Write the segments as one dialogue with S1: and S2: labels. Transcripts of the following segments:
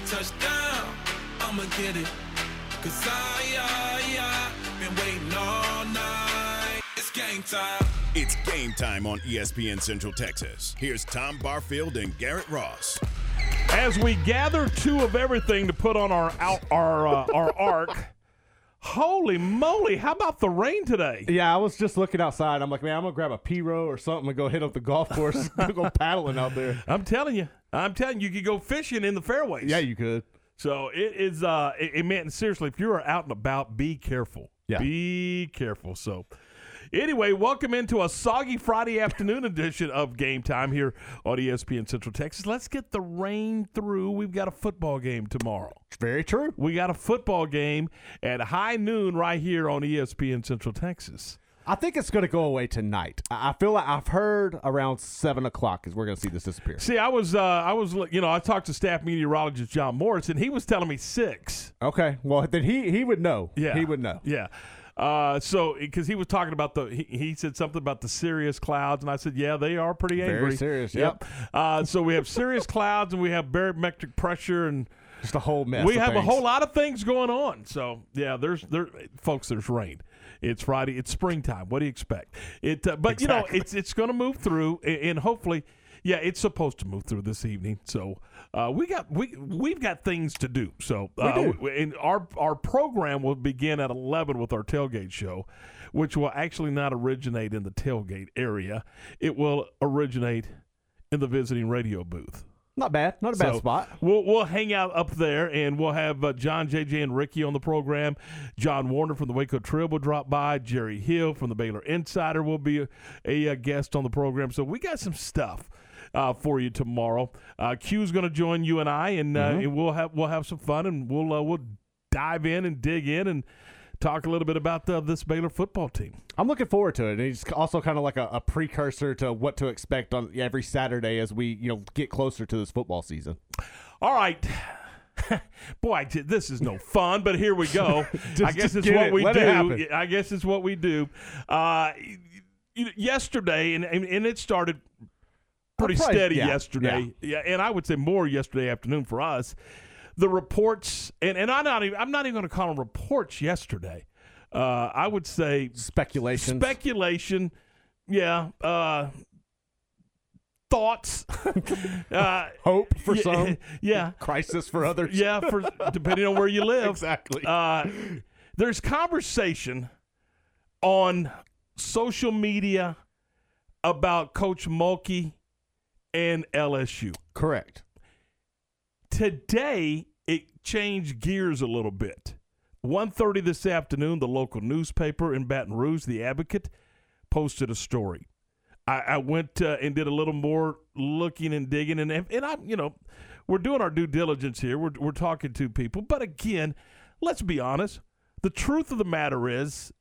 S1: me touchdown, I'ma get it. Cause I, I, I been waiting all night. It's game time.
S2: It's game time on ESPN Central Texas. Here's Tom Barfield and Garrett Ross.
S3: As we gather two of everything to put on our out, our uh, our arc. Holy moly! How about the rain today?
S4: Yeah, I was just looking outside. I'm like, man, I'm gonna grab a P row or something and go hit up the golf course, go paddling out there.
S3: I'm telling you, I'm telling you, you could go fishing in the fairways.
S4: Yeah, you could.
S3: So it is. Uh, it, it meant seriously. If you're out and about, be careful.
S4: Yeah.
S3: Be careful. So. Anyway, welcome into a soggy Friday afternoon edition of Game Time here on ESPN Central Texas. Let's get the rain through. We've got a football game tomorrow.
S4: Very true.
S3: We got a football game at high noon right here on ESPN Central Texas.
S4: I think it's gonna go away tonight. I feel like I've heard around seven o'clock is we're gonna see this disappear.
S3: See, I was, uh, I was, you know, I talked to staff meteorologist John Morris, and he was telling me six.
S4: Okay, well then he he would know.
S3: Yeah,
S4: he would know.
S3: Yeah. Uh, so because he was talking about the, he, he said something about the serious clouds, and I said, yeah, they are pretty angry.
S4: Very serious, yep.
S3: Uh, so we have serious clouds, and we have barometric pressure, and
S4: Just a whole mess.
S3: we have a whole lot of things going on. So yeah, there's there, folks. There's rain. It's Friday. It's springtime. What do you expect? It, uh, but you know, it's it's going to move through, a- and hopefully, yeah, it's supposed to move through this evening. So uh, we got we we've got things to do. So uh,
S4: do.
S3: and our our program will begin at eleven with our tailgate show, which will actually not originate in the tailgate area. It will originate in the visiting radio booth.
S4: Not bad. Not a bad
S3: So,
S4: spot.
S3: We'll we'll hang out up there, and we'll have uh, John, JJ, and Ricky on the program. John Warner from the Waco Trib will drop by. Jerry Hill from the Baylor Insider will be a, a, uh, guest on the program. So we got some stuff. Uh, for you tomorrow, uh, Q's going to join you and I, and, uh, and we'll have we'll have some fun, and we'll uh, we'll dive in and dig in and talk a little bit about uh, this Baylor football team.
S4: I'm looking forward to it. And it's also kind of like a, a precursor to what to expect on every Saturday as we you know get closer to this football season.
S3: All right. Boy, this is no fun, but here we go. I guess it's what
S4: it.
S3: we
S4: Let
S3: do. I guess it's what we do. Uh, yesterday, and, and and it started pretty
S4: probably-
S3: steady
S4: yeah,
S3: yesterday. Yeah. and I would say more yesterday afternoon for us. The reports, and, and I'm not even I'm not even going to call them reports yesterday. Uh, I would say
S4: Speculation.
S3: speculation. Yeah. Uh, thoughts. uh,
S4: Hope for
S3: yeah,
S4: some.
S3: Yeah.
S4: Crisis for others.
S3: Yeah, for depending on where you live.
S4: Exactly.
S3: Uh, there's conversation on social media about Coach Mulkey and LSU.
S4: Correct.
S3: Today it changed gears a little bit. 1.30 this afternoon, the local newspaper in Baton Rouge, The Advocate, posted a story. I, I went uh, and did a little more looking and digging, and and I, you know, we're doing our due diligence here. We're we're talking to people, but again, let's be honest. The truth of the matter is,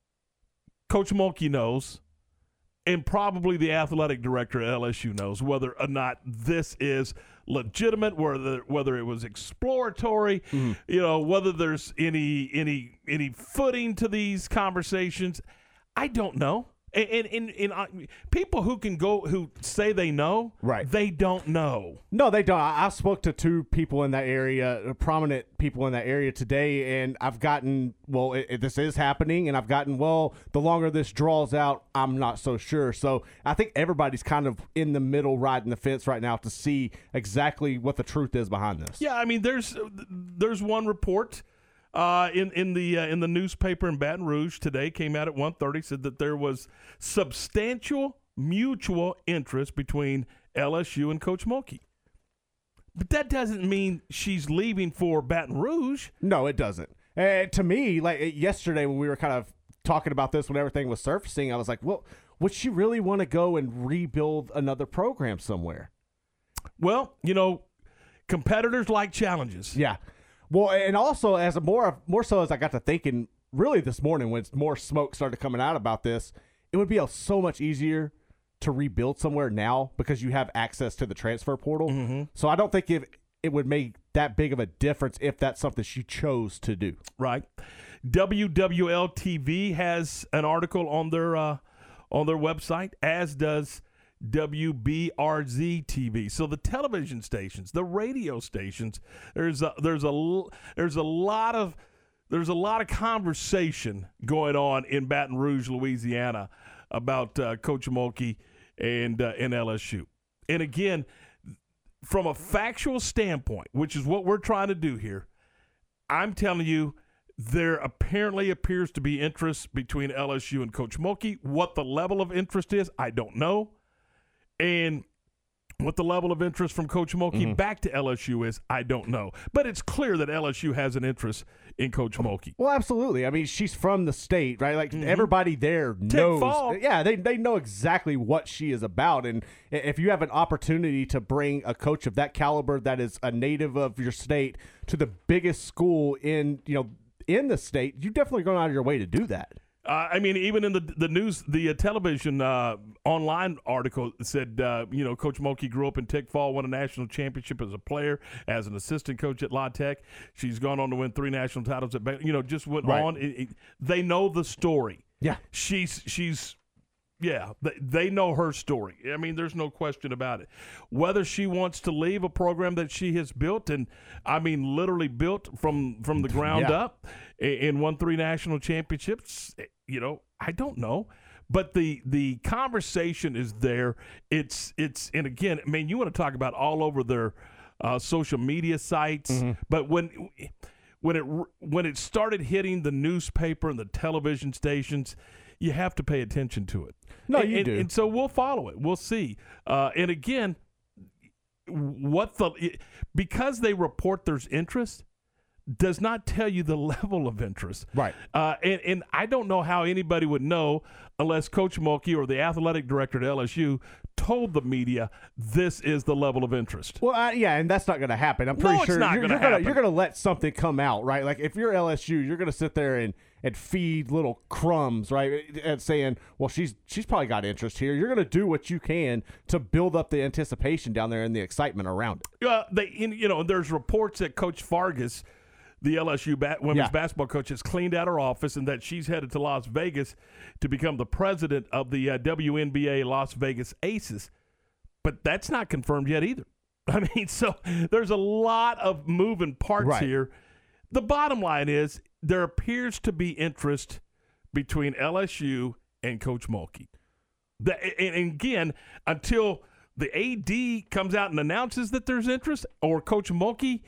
S3: Coach Mulkey knows, and probably the athletic director at LSU knows whether or not this is legitimate, whether whether it was exploratory, mm-hmm. you know, whether there's any any any footing to these conversations. I don't know. And and, and, uh, people who can go who say they know,
S4: Right.
S3: They don't know.
S4: No, they don't. I, I spoke to two people in that area, uh, prominent people in that area today, and I've gotten, well, it, it- this is happening, and I've gotten, well, the longer this draws out, I'm not so sure. So I think everybody's kind of in the middle, riding the fence right now to see exactly what the truth is behind this.
S3: Yeah, I mean, there's there's one report uh, in in the uh, in the newspaper in Baton Rouge today came out at 1.30, said that there was substantial mutual interest between LSU and Coach Mulkey. But that doesn't mean she's leaving for Baton Rouge.
S4: No, it doesn't. And to me, like uh, yesterday when we were kind of talking about this when everything was surfacing, I was like, well, would she really want to go and rebuild another program somewhere?
S3: Well, you know, competitors like challenges.
S4: Yeah. Well, and also as a more more so as I got to thinking, really this morning when more smoke started coming out about this, it would be a, so much easier to rebuild somewhere now because you have access to the transfer portal. So I don't think if it would make that big of a difference if that's something she chose to do.
S3: right? WWL TV has an article on their uh, on their website, as does WBRZ TV. So the television stations, the radio stations, there's a, there's a there's a lot of there's a lot of conversation going on in Baton Rouge, Louisiana, about uh, Coach Mulkey and uh, and LSU. And again, from a factual standpoint, which is what we're trying to do here, I'm telling you, there apparently appears to be interest between LSU and Coach Mulkey. What the level of interest is, I don't know. And what the level of interest from Coach Mulkey mm-hmm. back to LSU is, I don't know. But it's clear that LSU has an interest in Coach Mulkey.
S4: Well, absolutely. I mean, she's from the state, right? Like mm-hmm. everybody there knows.
S3: Fall.
S4: Yeah, they they know exactly what she is about, and if you have an opportunity to bring a coach of that caliber, that is a native of your state, to the biggest school in you know in the state, you're definitely going out of your way to do that.
S3: Uh, I mean, even in the the news, the uh, television uh, online article said, uh, you know, Coach Mulkey grew up in Tickfaw, won a national championship as a player, as an assistant coach at La Tech. She's gone on to win three national titles at, you know, just went
S4: Right.
S3: on. It, it, they know the story.
S4: Yeah.
S3: she's she's yeah they, they know her story i mean there's no question about it whether she wants to leave a program that she has built and i mean literally built from from the ground
S4: Yeah.
S3: up and won three national championships you know i don't know but the the conversation is there it's it's and again i mean you want to talk about all over their uh, social media sites
S4: Mm-hmm.
S3: but when when it when it started hitting the newspaper and the television stations, you have to pay attention to it.
S4: No,
S3: And-
S4: you
S3: and,
S4: do.
S3: And so we'll follow it. We'll see. Uh, and again, what the because they report there's interest does not tell you the level of interest.
S4: Right.
S3: Uh, and, and I don't know how anybody would know unless Coach Mulkey or the athletic director at LSU told the media this is the level of interest.
S4: Well, uh, yeah, and that's not going to happen. I'm
S3: No,
S4: pretty
S3: it's
S4: sure you're,
S3: gonna
S4: you're gonna
S3: happen.
S4: you're gonna let something come out, right? Like if you're LSU, you're gonna sit there and and feed little crumbs, right? And saying, well, she's she's probably got interest here. You're gonna do what you can to build up the anticipation down there and the excitement around it.
S3: Uh, they, in, you know, there's reports that Coach Fargas, the LSU bat, women's
S4: Yeah.
S3: basketball coach, has cleaned out her office and that she's headed to Las Vegas to become the president of the uh, WNBA Las Vegas Aces. But that's not confirmed yet either. I mean, so there's a lot of moving parts
S4: Right.
S3: here. The bottom line is there appears to be interest between LSU and Coach Mulkey. The, and, and again, until the AD comes out and announces that there's interest, or Coach Mulkey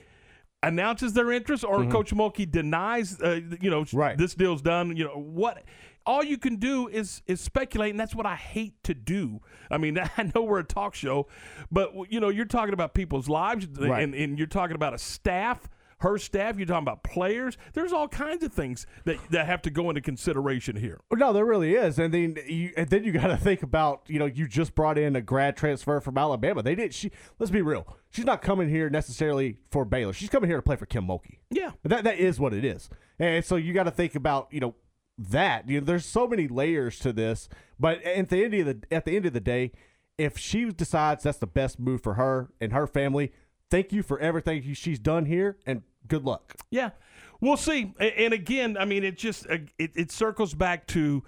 S3: announces their interest, or Coach Mulkey denies, uh, you know,
S4: Mm-hmm. Right.
S3: this deal's done. You know what? All you can do is is speculate, and that's what I hate to do. I mean, I know we're a talk show, but you know, you're talking about people's lives,
S4: Right.
S3: and, and you're talking about a staff. Her staff, you're talking about players. There's all kinds of things that, that have to go into consideration here.
S4: No, there really is, and then you and then you got to think about you know you just brought in a grad transfer from Alabama. They did. She let's be real. She's not coming here necessarily for Baylor. She's coming here to play for Kim Mulkey.
S3: Yeah.
S4: That that is what it is, and so you got to think about you know that you know there's so many layers to this, but at the end of the at the end of the day, if she decides that's the best move for her and her family, thank you for everything she's done here, and good luck.
S3: Yeah, we'll see. And again, I mean, it just uh, it, it circles back to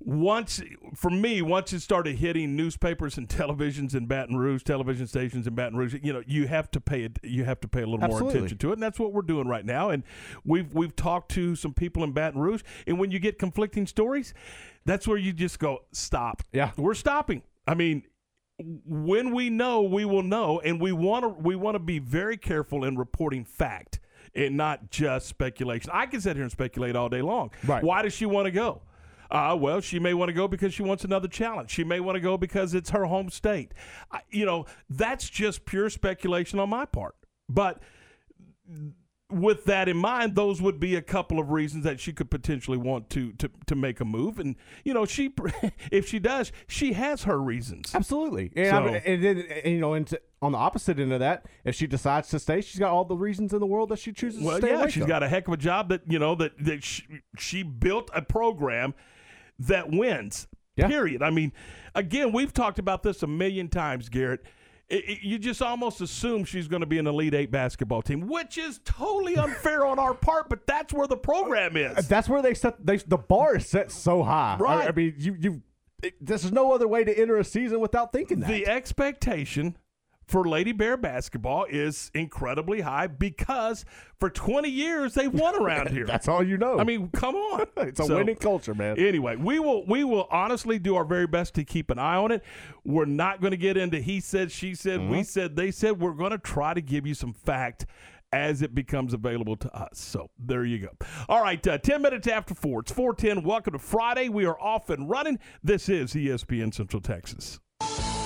S3: once for me once it started hitting newspapers and televisions in Baton Rouge, television stations in Baton Rouge. You know, you have to pay it. You have to pay a little more attention to it, and that's what we're doing right now. And we've we've talked to some people in Baton Rouge, and when you get conflicting stories, that's where you just go stop.
S4: Yeah.
S3: we're stopping. I mean, when we know, we will know, and we want to we want to be very careful in reporting fact and not just speculation. I can sit here and speculate all day long.
S4: Right.
S3: Why does she want to go? Uh, well, she may want to go because she wants another challenge. She may want to go because it's her home state. I, you know, that's just pure speculation on my part. But with that in mind, those would be a couple of reasons that she could potentially want to to to make a move. And you know, she if she does, she has her reasons.
S4: Absolutely, and,
S3: So-
S4: I mean, and then and, you know, and to, on the opposite end of that, if she decides to stay, she's got all the reasons in the world that she chooses
S3: Well,
S4: to stay
S3: yeah, she's
S4: from.
S3: got a heck of a job that you know that that she, she built a program that wins.
S4: Yeah.
S3: Period. I mean, again, we've talked about this a million times, Garrett. It- it- you just almost assume she's going to be an elite eight basketball team, which is totally unfair on our part. But that's where the program is.
S4: Uh, that's where they set they, the bar is set so high. I- I, mean, you you it, there's no other way to enter a season without thinking that.
S3: The expectation for Lady Bear basketball is incredibly high because for 20 years they've won around here.
S4: That's all you know.
S3: I mean, come on.
S4: it's a
S3: So,
S4: winning culture, man.
S3: Anyway, we will we will honestly do our very best to keep an eye on it. We're not going to get into he said, she said, we said, they said. We're going to try to give you some fact as it becomes available to us. So there you go. All right, uh, 10 minutes after 4. It's 410. Welcome to Friday. We are off and running. This is ESPN Central Texas.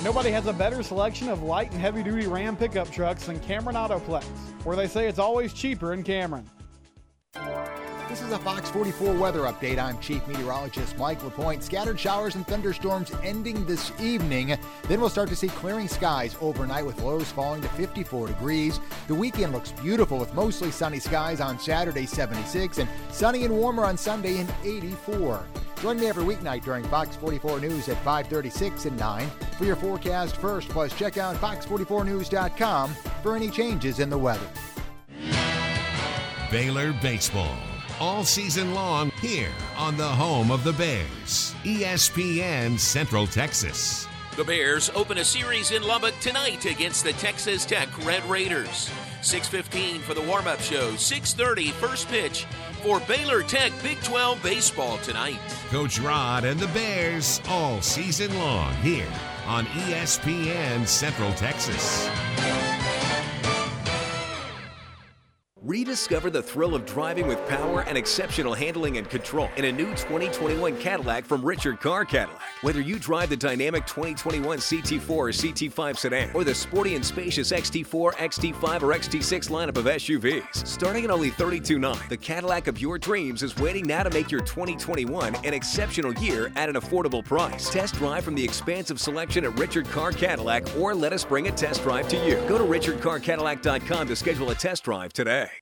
S1: Nobody has a better selection of light and heavy duty Ram pickup trucks than Cameron Autoplex, where they say it's always cheaper in Cameron.
S5: This is a Fox 44 weather update. I'm Chief Meteorologist Mike LaPointe. Scattered showers and thunderstorms ending this evening. Then we'll start to see clearing skies overnight with lows falling to 54 degrees. The weekend looks beautiful with mostly sunny skies on Saturday, 76, and sunny and warmer on Sunday in 84. Join me every weeknight during Fox 44 News at 536 and 9 for your forecast first. Plus, check out fox44news.com for any changes in the weather.
S6: Baylor Baseball. All season long here on the home of the Bears. ESPN Central Texas.
S7: The Bears open a series in Lubbock tonight against the Texas Tech Red Raiders. 6:15 for the warm-up show. 6:30 first pitch for Baylor Tech Big 12 baseball tonight.
S6: Coach Rod and the Bears all season long here on ESPN Central Texas.
S8: Rediscover the thrill of driving with power and exceptional handling and control in a new 2021 Cadillac from Richard Car Cadillac. Whether you drive the dynamic 2021 CT4 or CT5 sedan or the sporty and spacious XT4, XT5, or XT6 lineup of SUVs, starting at only $32,900, the Cadillac of your dreams is waiting now to make your 2021 an exceptional year at an affordable price. Test drive from the expansive selection at Richard Car Cadillac or let us bring a test drive to you. Go to richardcarcadillac.com to schedule a test drive today bag.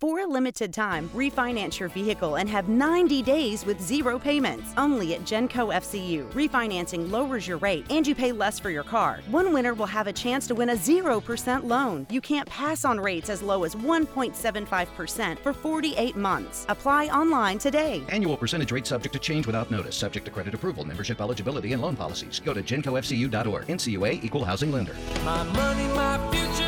S9: For a limited time, refinance your vehicle and have 90 days with zero payments. Only at Genco FCU. Refinancing lowers your rate and you pay less for your car. One winner will have a chance to win a 0% loan. You can't pass on rates as low as 1.75% for 48 months. Apply online today.
S10: Annual percentage rate subject to change without notice, subject to credit approval, membership eligibility, and loan policies. Go to gencofcu.org. NCUA Equal Housing Lender.
S11: My money, my future,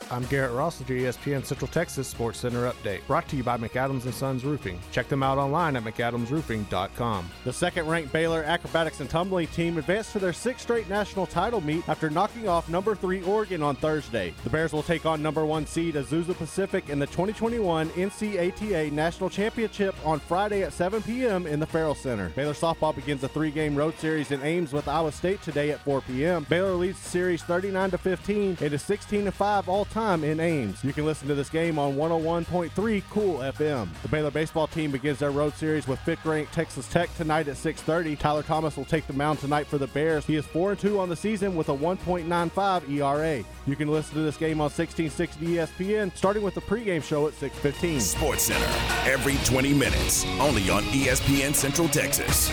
S4: I'm Garrett Ross with your ESPN Central Texas Sports Center update, brought to you by McAdams and Sons Roofing. Check them out online at McAdamsRoofing.com. The second-ranked Baylor acrobatics and tumbling team advanced to their sixth straight national title meet after knocking off number three Oregon on Thursday. The Bears will take on number one seed Azusa Pacific in the 2021 NCATA National Championship on Friday at 7 p.m. in the Ferrell Center. Baylor softball begins a three-game road series in Ames with Iowa State today at 4 p.m. Baylor leads the series 39 to 15 and is 16 to 5 all time time in Ames. You can listen to this game on 101.3 Cool FM. The Baylor baseball team begins their road series with fifth-ranked Texas Tech tonight at 6:30. Tyler Thomas will take the mound tonight for the Bears. He is 4-2 on the season with a 1.95 ERA. You can listen to this game on 1660 ESPN, starting with the pregame show at 6:15.
S2: Sports Center every 20 minutes, only on ESPN Central Texas.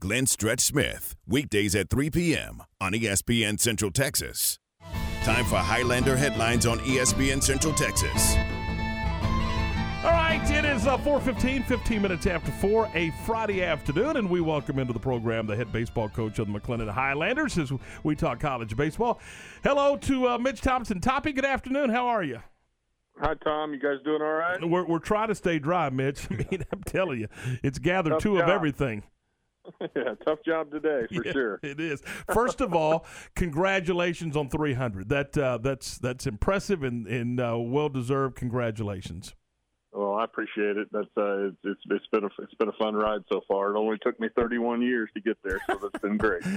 S2: Glenn Stretch Smith, weekdays at 3 p.m. on ESPN Central Texas. Time for Highlander headlines on ESPN Central Texas.
S3: All right, it is uh, 4.15, 15 minutes after 4, a Friday afternoon, and we welcome into the program the head baseball coach of the McLennan Highlanders as we talk college baseball. Hello to uh, Mitch Thompson. Toppy, good afternoon. How are you?
S12: Hi, Tom. You guys doing all right?
S3: We're, we're trying to stay dry, Mitch. I mean, I'm telling you, it's gathered
S12: Tough
S3: two of everything.
S12: yeah, tough job today for
S3: Yeah,
S12: sure.
S3: It is. First of all, congratulations on 300. That uh, that's that's impressive and and uh, well deserved. Congratulations.
S12: Well, I appreciate it. That's uh, it's, it's it's been a it's been a fun ride so far. It only took me 31 years to get there, so that's been great.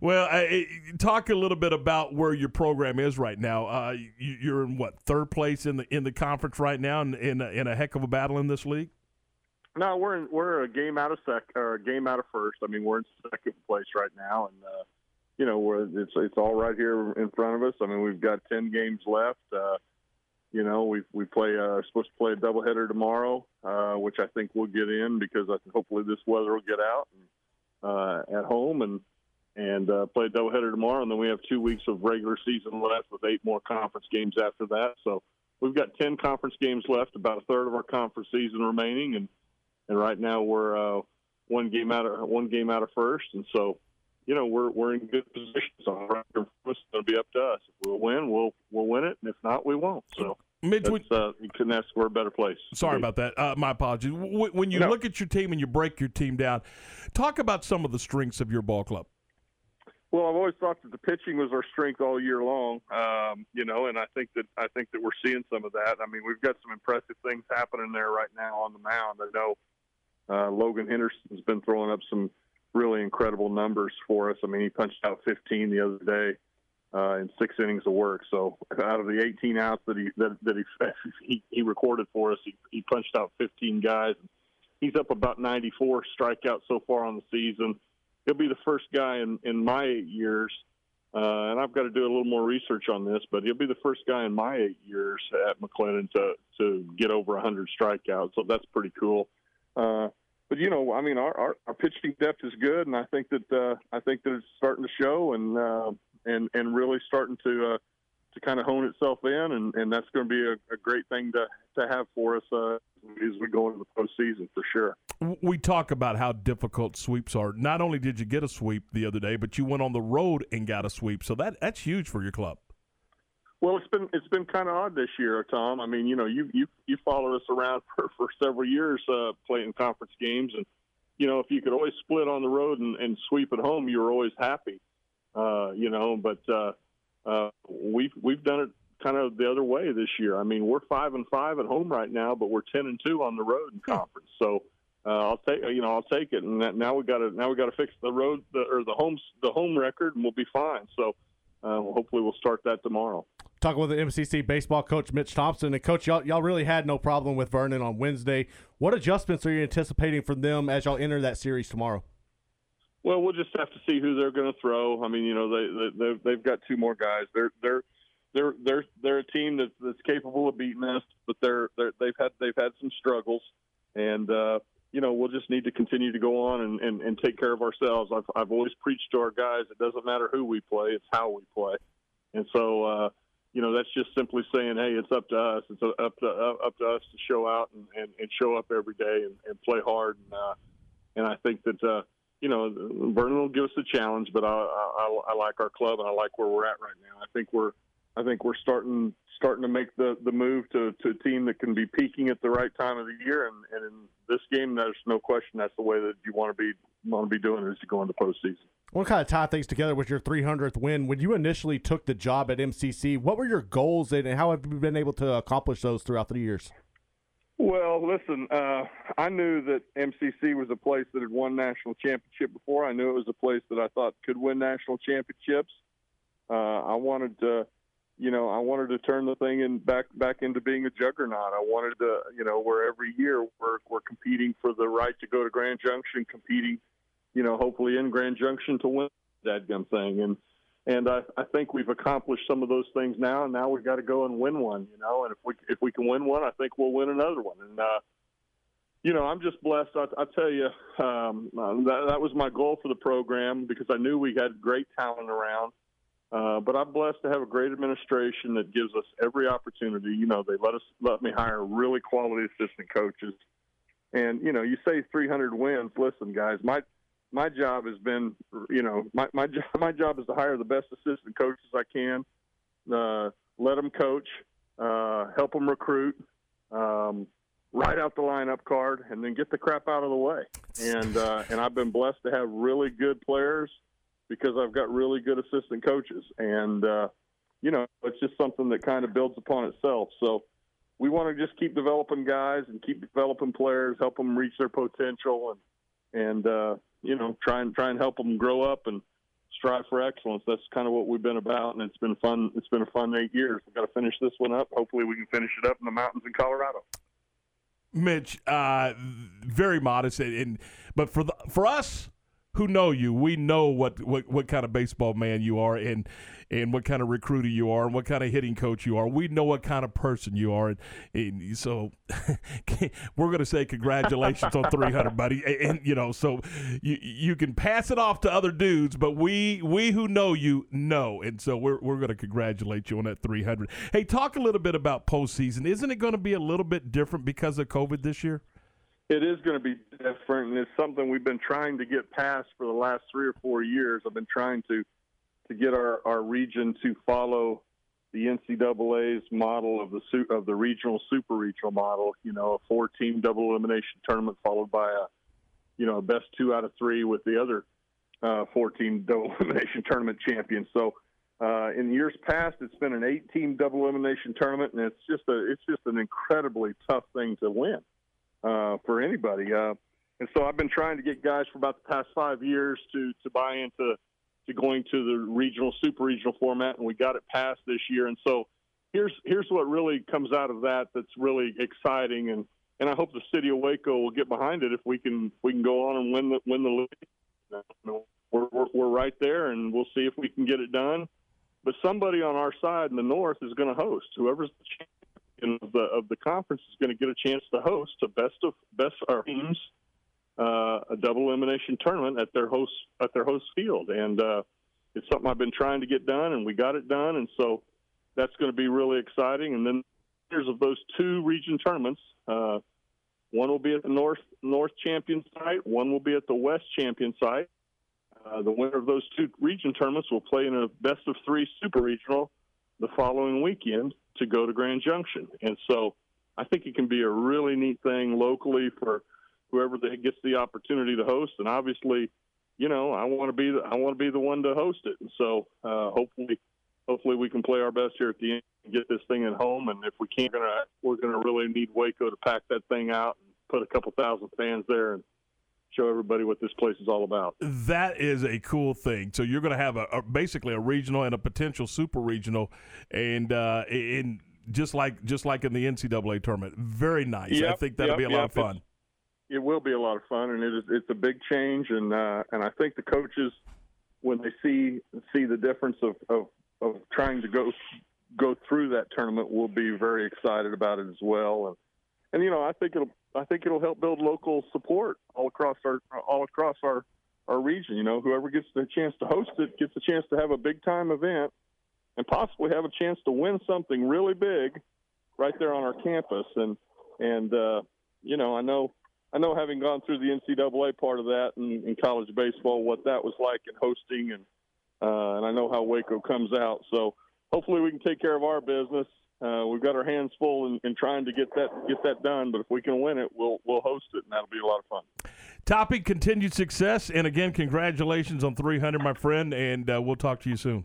S3: Well, I, talk a little bit about where your program is right now. Uh, you, you're in what third place in the in the conference right now, and in, a, in a heck of a battle in this league.
S12: No, we're in, we're a game out of sec or a game out of first. I mean, we're in second place right now, and uh, you know, we're it's it's all right here in front of us. I mean, we've got 10 games left. Uh, you know, we we play uh, supposed to play a doubleheader tomorrow, uh, which I think we'll get in because I, think hopefully this weather will get out and, uh, at home and and uh, play a doubleheader tomorrow, and then we have two weeks of regular season left with eight more conference games after that. So we've got ten conference games left, about a third of our conference season remaining, and and right now we're uh, one game out of one game out of first, and so you know we're we're in good position. So it's going to be up to us. If we'll win, we'll we'll win it, and if not, we won't. So. That's, uh, you couldn't ask for a better place.
S3: Sorry about that. Uh, my apologies. W- when you
S12: No.
S3: look at your team and you break your team down, talk about some of the strengths of your ball club.
S12: Well, I've always thought that the pitching was our strength all year long, um, you know, and I think that I think that we're seeing some of that. I mean, we've got some impressive things happening there right now on the mound. I know uh, Logan Henderson's been throwing up some really incredible numbers for us. I mean, he punched out 15 the other day uh, in six innings of work. So out of the 18 outs that he that, that he, he he recorded for us, he, he punched out 15 guys. He's up about 94 strikeouts so far on the season he'll be the first guy in, in my eight years, uh, and I've got to do a little more research on this, but he'll be the first guy in my eight years at McLennan to, to get over 100 strikeouts. So that's pretty cool. Uh, but you know, I mean, our, our, our pitching depth is good, and I think that uh, I think that it's starting to show, and uh, and and really starting to uh, to kind of hone itself in, and, and that's going to be a, a great thing to to have for us uh, as we go into the postseason for sure.
S3: We talk about how difficult sweeps are. Not only did you get a sweep the other day, but you went on the road and got a sweep. So that that's huge for your club.
S12: Well, it's been it's been kind of odd this year, Tom. I mean, you know, you you you followed us around for, for several years uh, playing conference games, and you know, if you could always split on the road and, and sweep at home, you were always happy. Uh, you know, but uh, uh, we've we've done it kind of the other way this year. I mean, we're five and five at home right now, but we're ten and two on the road in conference. So uh, I'll take you know I'll take it, and that, now we got to now we got to fix the road the, or the home the home record, and we'll be fine. So uh, hopefully we'll start that tomorrow.
S4: Talking with the MCC baseball coach Mitch Thompson and coach, y'all, y'all really had no problem with Vernon on Wednesday. What adjustments are you anticipating from them as y'all enter that series tomorrow?
S12: Well, we'll just have to see who they're going to throw. I mean, you know, they, they they've, got two more guys. They're they're they're they're they're a team that's, that's capable of beating us, but they're, they're they've had they've had some struggles, and uh, you know, we'll just need to continue to go on and, and, and take care of ourselves. I've I've always preached to our guys, it doesn't matter who we play, it's how we play, and so. uh you know, that's just simply saying, hey, it's up to us. It's up to up to us to show out and, and, and show up every day and, and play hard. And uh, and I think that uh, you know, Vernon will give us a challenge, but I, I, I like our club and I like where we're at right now. I think we're I think we're starting starting to make the, the move to, to a team that can be peaking at the right time of the year. And, and in this game, there's no question that's the way that you want to be want to be doing as you go into postseason.
S4: Want to kind of tie things together with your 300th win. When you initially took the job at MCC, what were your goals and how have you been able to accomplish those throughout the years?
S12: Well, listen, uh, I knew that MCC was a place that had won national championship before. I knew it was a place that I thought could win national championships. Uh, I wanted to, you know, I wanted to turn the thing in back back into being a juggernaut. I wanted to, you know, where every year we're we're competing for the right to go to Grand Junction, competing, you know, hopefully in Grand Junction to win that gun thing. And and I, I think we've accomplished some of those things now. And now we've got to go and win one, you know. And if we if we can win one, I think we'll win another one. And uh, you know, I'm just blessed. I, I tell you, um, uh, that, that was my goal for the program because I knew we had great talent around. Uh, but I'm blessed to have a great administration that gives us every opportunity. You know, they let us let me hire really quality assistant coaches. And you know, you say 300 wins. Listen, guys, my my job has been, you know, my my job my job is to hire the best assistant coaches I can, uh, let them coach, uh, help them recruit, um, write out the lineup card, and then get the crap out of the way. And uh, and I've been blessed to have really good players because I've got really good assistant coaches, and uh, you know, it's just something that kind of builds upon itself. So we want to just keep developing guys and keep developing players, help them reach their potential, and and uh, you know, try and try and help them grow up and strive for excellence. That's kind of what we've been about, and it's been fun. It's been a fun eight years. We've got to finish this one up. Hopefully, we can finish it up in the mountains in Colorado.
S3: Mitch, uh, very modest, and but for the, for us who know you, we know what, what what kind of baseball man you are, and and what kind of recruiter you are, and what kind of hitting coach you are. We know what kind of person you are, and, and so we're going to say congratulations on 300, buddy. And, and, you know, so you you can pass it off to other dudes, but we we who know you know, and so we're we're going to congratulate you on that 300. Hey, talk a little bit about postseason. Isn't it going to be a little bit different because of COVID this year?
S12: It is going to be different, and it's something we've been trying to get past for the last three or four years. I've been trying to to get our, our region to follow the NCAA's model of the of the regional super regional model. You know, a four team double elimination tournament followed by a you know a best two out of three with the other uh, four team double elimination tournament champion. So. Uh, in years past, it's been an eight-team double elimination tournament, and it's just a it's just an incredibly tough thing to win uh, for anybody. Uh, and so I've been trying to get guys for about the past five years to to buy into to going to the regional, super regional format, and we got it passed this year. And so here's here's what really comes out of that that's really exciting, and and I hope the city of Waco will get behind it if we can we can go on and win the win the league. We're, we're, we're right there, and we'll see if we can get it done. But somebody on our side in the north is going to host. Whoever's the champion of the of the conference is going to get a chance to host a best of best our teams uh, a double elimination tournament at their host at their host field, and uh, it's something I've been trying to get done, and we got it done, and so that's going to be really exciting. And then here's of those two region tournaments. Uh, one will be at the North North Champion site. One will be at the West Champion site. Uh, the winner of those two region tournaments will play in a best of three super regional the following weekend to go to Grand Junction. And so I think it can be a really neat thing locally for whoever that gets the opportunity to host. And obviously, you know, I want to be the, I want to be the one to host it. And so uh, hopefully, hopefully we can play our best here at the end and get this thing at home. And if we can't, we're gonna we're gonna really need Waco to pack that thing out and put a couple thousand fans there and show everybody what this place is all about.
S3: That is a cool thing. So you're going to have a, a, basically a regional and a potential super regional, and uh, in just like just like in the NCAA tournament. Very nice.
S12: Yep,
S3: I think that'll
S12: yep,
S3: be a
S12: yep.
S3: lot of fun
S12: it will be a lot of fun, and it is it's a big change, and uh, and I think the coaches when they see see the difference of, of of trying to go go through that tournament will be very excited about it as well, and and you know I think it'll I think it'll help build local support all across our all across our our region. You know, whoever gets the chance to host it gets a chance to have a big time event and possibly have a chance to win something really big right there on our campus. And and uh, you know, I know I know having gone through the NCAA part of that in college baseball, what that was like in hosting, and uh, and I know how Waco comes out. So hopefully we can take care of our business. Uh, we've got our hands full in, in, trying to get that get that done. But if we can win it, we'll we'll host it, and that'll be a lot of fun.
S3: Topic: Continued success, and again, congratulations on 300, my friend. And uh, we'll talk to you soon.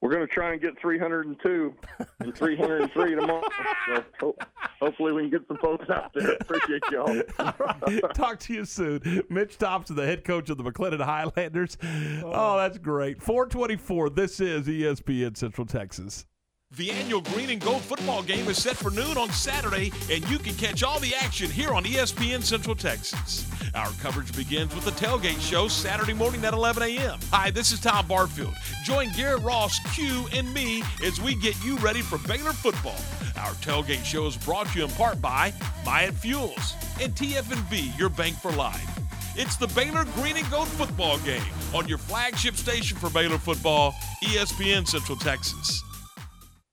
S12: we're going to try and get 302 and 303 tomorrow. So ho- hopefully we can get some folks out there. Appreciate y'all.
S3: Talk to you soon. Mitch Thompson, the head coach of the McLennan Highlanders. Oh, that's great. 424. This is ESPN Central Texas.
S13: The annual Green and Gold football game is set for noon on Saturday, and you can catch all the action here on ESPN Central Texas. Our coverage begins with the tailgate show Saturday morning at 11 a.m. Hi, this is Tom Barfield. Join Garrett Ross, Q, and me as we get you ready for Baylor football. Our tailgate show is brought to you in part by Myatt Fuels and TFNB, your bank for life. It's the Baylor Green and Gold football game on your flagship station for Baylor football, ESPN Central Texas.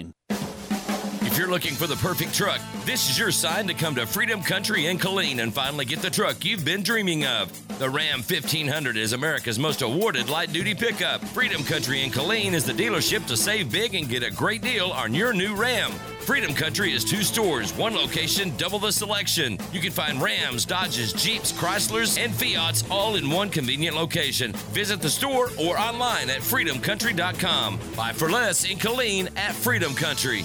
S14: listening.
S15: If you're looking for the perfect truck, this is your sign to come to Freedom Country in Killeen and finally get the truck you've been dreaming of. The Ram 1500 is America's most awarded light duty pickup. Freedom Country in Killeen is the dealership to save big and get a great deal on your new Ram. Freedom Country is two stores, one location, double the selection. You can find Rams, Dodges, Jeeps, Chryslers, and Fiats all in one convenient location. Visit the store or online at freedomcountry.com. Buy for less in Killeen at Freedom Country.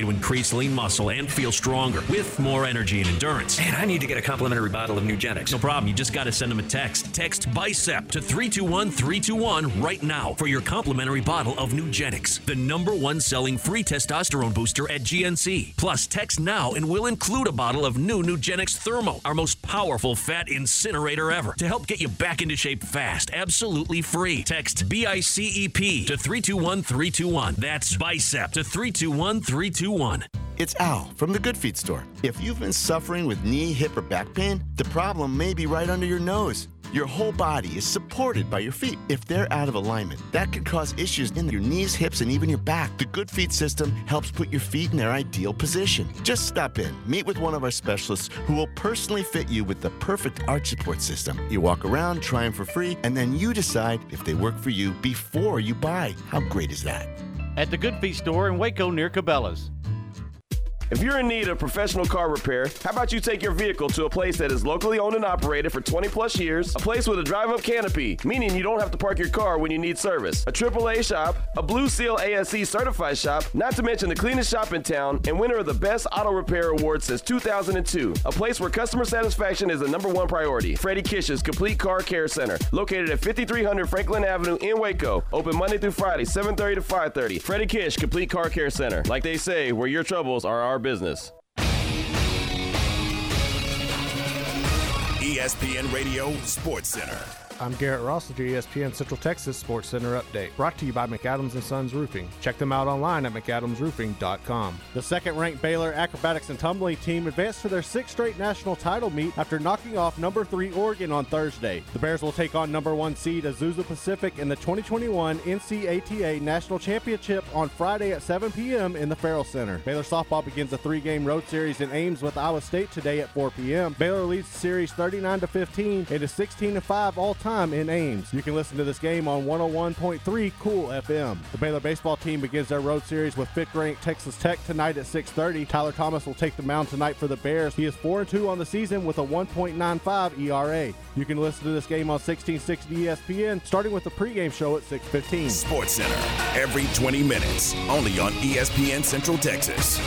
S16: to increase lean muscle and feel stronger with more energy and endurance.
S17: Man, I need to get a complimentary bottle of Nugenix.
S16: No problem. You just got to send them a text. Text BICEP to 321 321 right now for your complimentary bottle of Nugenix, the number one selling free testosterone booster at GNC. Plus, text now and we'll include a bottle of new Nugenix Thermo, our most powerful fat incinerator ever, to help get you back into shape fast, absolutely free. Text BICEP to 321 321. That's BICEP to 321 321.
S18: It's Al from the Good Feet store. If you've been suffering with knee, hip, or back pain, the problem may be right under your nose. Your whole body is supported by your feet. If they're out of alignment, that could cause issues in your knees, hips, and even your back. The Good Feet system helps put your feet in their ideal position. Just stop in, meet with one of our specialists who will personally fit you with the perfect arch support system. You walk around, try them for free, and then you decide if they work for you before you buy. How great is that?
S19: At the Good Feet store in Waco near Cabela's.
S20: If you're in need of professional car repair, how about you take your vehicle to a place that is locally owned and operated for 20 plus years, a place with a drive up canopy, meaning you don't have to park your car when you need service, a AAA shop, a Blue Seal ASE certified shop, not to mention the cleanest shop in town and winner of the Best Auto Repair Award since 2002, a place where customer satisfaction is the number one priority. Freddie Kish's Complete Car Care Center, located at 5300 Franklin Avenue in Waco, open Monday through Friday, 7:30 to 5:30. Freddie Kish Complete Car Care Center, like they say, where your troubles are our business.
S2: ESPN Radio Sports Center.
S4: I'm Garrett Ross with your ESPN Central Texas Sports Center update, brought to you by McAdams and Sons Roofing. Check them out online at mcadamsroofing.com. The second-ranked Baylor acrobatics and tumbling team advanced to their sixth straight national title meet after knocking off number three Oregon on Thursday. The Bears will take on number one seed Azusa Pacific in the 2021 NCATA National Championship on Friday at 7 p.m. in the Ferrell Center. Baylor softball begins a three-game road series in Ames with Iowa State today at 4 p.m. Baylor leads the series 39 to 15 and is 16 to 5 all time in Ames. You can listen to this game on 101.3 Cool FM. The Baylor baseball team begins their road series with fifth-ranked Texas Tech tonight at 6:30. Tyler Thomas will take the mound tonight for the Bears. He is 4-2 on the season with a 1.95 ERA. You can listen to this game on 1660 ESPN, starting with the pregame show at 6:15.
S2: Sports Center every 20 minutes, only on ESPN Central Texas.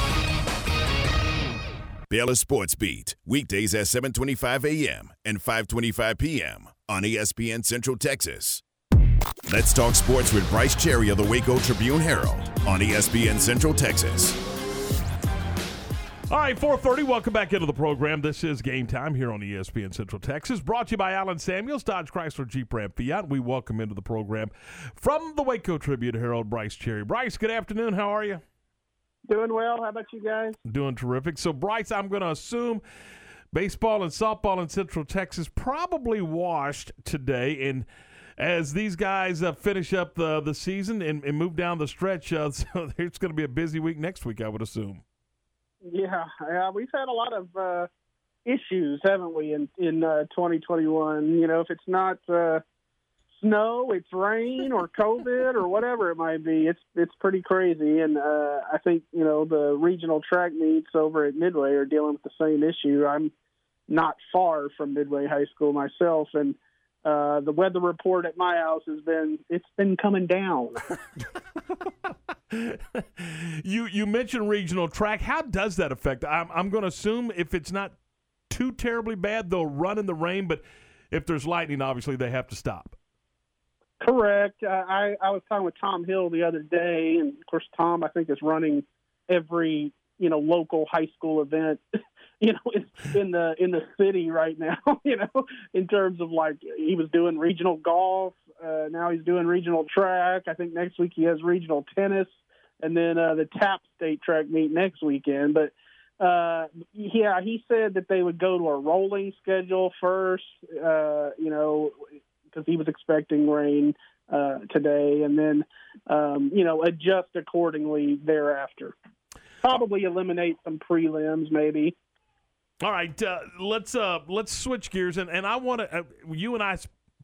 S2: Baylor Sports Beat, weekdays at 7:25 a.m. and 5:25 p.m. on ESPN Central Texas. Let's talk sports with Bryce Cherry of the Waco Tribune Herald on ESPN Central Texas.
S3: All right, 4:30. Welcome back into the program. This is game time here on ESPN Central Texas, brought to you by Allen Samuels, Dodge Chrysler Jeep Ram Fiat. We welcome into the program from the Waco Tribune Herald, Bryce Cherry. Bryce, good afternoon. How are you?
S21: Doing well. How about you guys?
S3: Doing terrific. So, Bryce, I'm going to assume baseball and softball in Central Texas probably washed today, and as these guys uh, finish up the the season and, and move down the stretch, uh, so it's going to be a busy week next week, I would assume.
S21: Yeah, we've had a lot of uh, issues, haven't we, in in uh, 2021? You know, if it's not uh, snow, it's rain or COVID or whatever it might be. It's it's pretty crazy, and uh, I think you know the regional track meets over at Midway are dealing with the same issue. I'm not far from Midway High School myself, and uh, the weather report at my house has been it's been coming down.
S3: you you mentioned regional track. How does that affect? I'm I'm going to assume if it's not too terribly bad, they'll run in the rain. But if there's lightning, obviously they have to stop.
S21: Correct. I I was talking with Tom Hill the other day, and of course Tom I think is running every you know local high school event you know in, in the in the city right now you know in terms of like he was doing regional golf uh now he's doing regional track i think next week he has regional tennis and then uh the tap state track meet next weekend but uh yeah he said that they would go to a rolling schedule first uh you know because he was expecting rain uh today and then um you know adjust accordingly thereafter probably eliminate some prelims maybe
S3: All right, uh, let's uh, let's switch gears, and, and I want to. Uh, you and I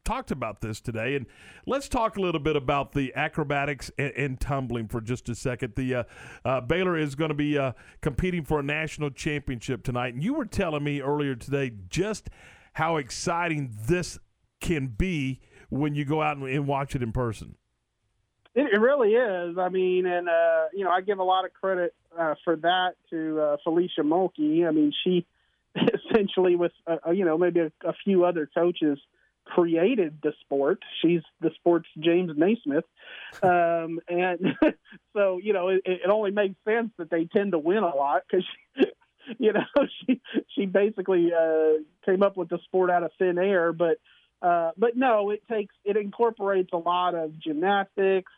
S3: talked about this today, and let's talk a little bit about the acrobatics and, and tumbling for just a second. The uh, uh, Baylor is going to be uh, competing for a national championship tonight, and you were telling me earlier today just how exciting this can be when you go out and, and watch it in person.
S21: It, it really is. I mean, and uh, you know, I give a lot of credit uh, for that to uh, Felecia Mulkey. I mean, she essentially, with uh, you know, maybe a, a few other coaches, created the sport. She's the sport's James Naismith, um, and so you know, it, it only makes sense that they tend to win a lot because. You know, she she basically uh, came up with the sport out of thin air, but uh, but no, it takes it incorporates a lot of gymnastics,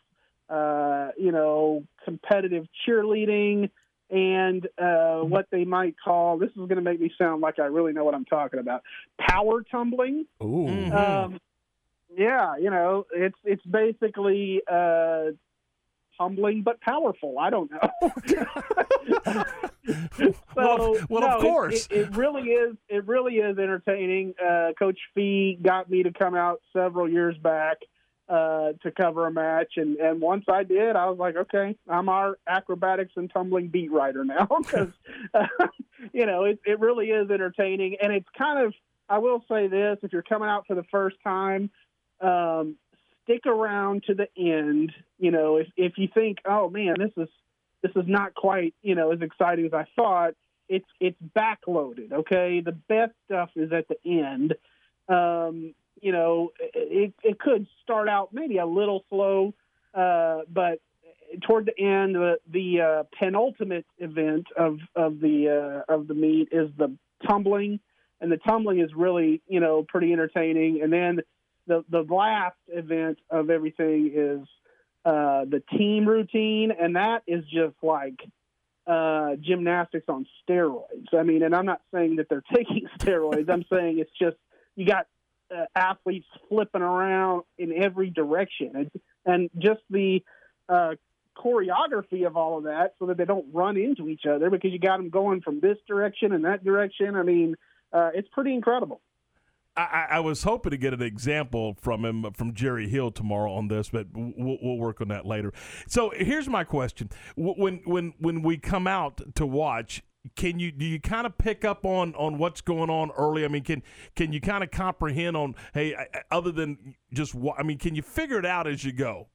S21: uh, you know, competitive cheerleading, and uh, what they might call this is going to make me sound like I really know what I'm talking about power tumbling.
S3: Ooh.
S21: Um, yeah, you know, it's it's basically uh, tumbling but powerful. I don't know. so,
S3: Well, well, of
S21: no, it-
S3: course.
S21: it, it really is. It really is entertaining. Uh, Coach Fee got me to come out several years back uh, to cover a match, and and once I did, I was like, okay, I'm our acrobatics and tumbling beat writer now because uh, you know it it really is entertaining, and it's kind of. I will say this: if you're coming out for the first time, um, stick around to the end. You know, if if you think, oh man, this is this is not quite you know as exciting as I thought. It's it's backloaded. Okay, the best stuff is at the end. Um, you know, it it could start out maybe a little slow, uh, but toward the end, the, the uh, penultimate event of of the uh, of the meet is the tumbling, and the tumbling is really you know pretty entertaining. And then the the last event of everything is uh, the team routine, and that is just like uh, gymnastics on steroids. I mean, and I'm not saying that they're taking steroids. I'm saying it's just you got uh, athletes flipping around in every direction, and, and just the uh, choreography of all of that, so that they don't run into each other because you got them going from this direction and that direction. I mean, uh, it's pretty incredible.
S3: I, I- was hoping to get an example from him from Jerry Hill tomorrow on this, but we'll, we'll work on that later. So here's my question: when when when we come out to watch, can you do you kind of pick up on on what's going on early? I mean, can can you kind of comprehend on hey, other than just I mean, can you figure it out as you go?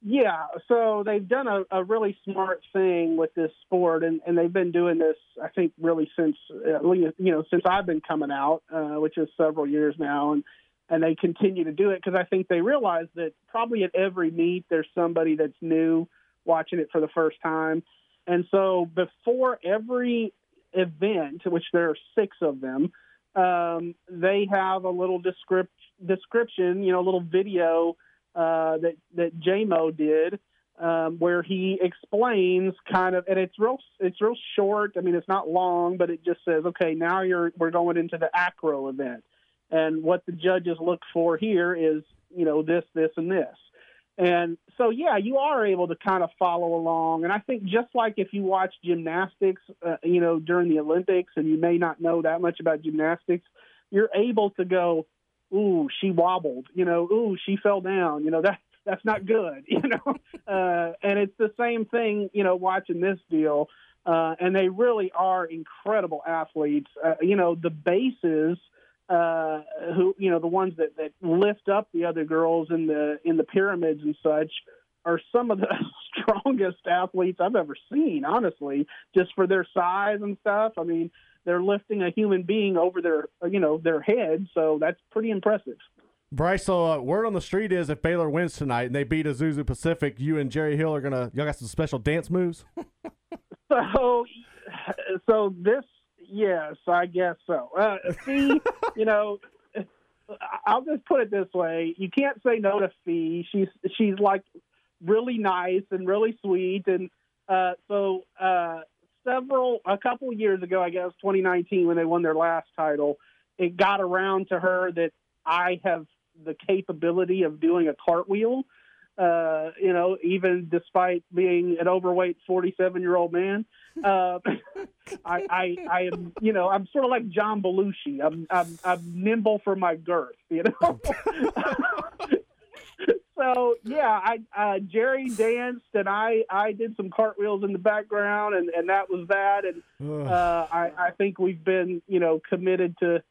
S21: Yeah, so they've done a, a really smart thing with this sport, and, and they've been doing this, I think, really since uh, you know since I've been coming out, uh, which is several years now. And and they continue to do it because I think they realize that probably at every meet there's somebody that's new watching it for the first time. And so before every event, which there are six of them, um, they have a little descript- description, you know, a little video uh, that that JMO did, um, where he explains kind of, and it's real, it's real short. I mean, it's not long, but it just says, okay, now you're we're going into the acro event, and what the judges look for here is, you know, this, this, and this. And so, yeah, you are able to kind of follow along. And I think just like if you watch gymnastics, uh, you know, during the Olympics, and you may not know that much about gymnastics, you're able to go, "Ooh, she wobbled," you know, "Ooh, she fell down," you know that that's not good, you know. Uh, and it's the same thing, you know, watching this deal. Uh, and they really are incredible athletes. Uh, you know, the bases uh, who you know the ones that, that lift up the other girls in the in the pyramids and such are some of the strongest athletes I've ever seen. Honestly, just for their size and stuff. I mean, they're lifting a human being over their you know their head, so that's pretty impressive.
S4: Bryce, so uh, word on the street is if Baylor wins tonight and they beat Azusa Pacific, you and Jerry Hill are gonna y'all got some special dance moves.
S21: so, so this yes, I guess so. Uh, Fee, you know, I'll just put it this way: you can't say no to Fee. She's she's like really nice and really sweet, and uh, so uh, several a couple years ago, I guess 2019, when they won their last title, it got around to her that I have the capability of doing a cartwheel. Uh, you know, even despite being an overweight 47 year old man. Uh, I, I, I am, you know, I'm sort of like John Belushi. I'm, I'm, I'm nimble for my girth, you know. so yeah, I, uh, Jerry danced and I, I did some cartwheels in the background, and, and that was that. And uh, I, I think we've been, you know, committed to,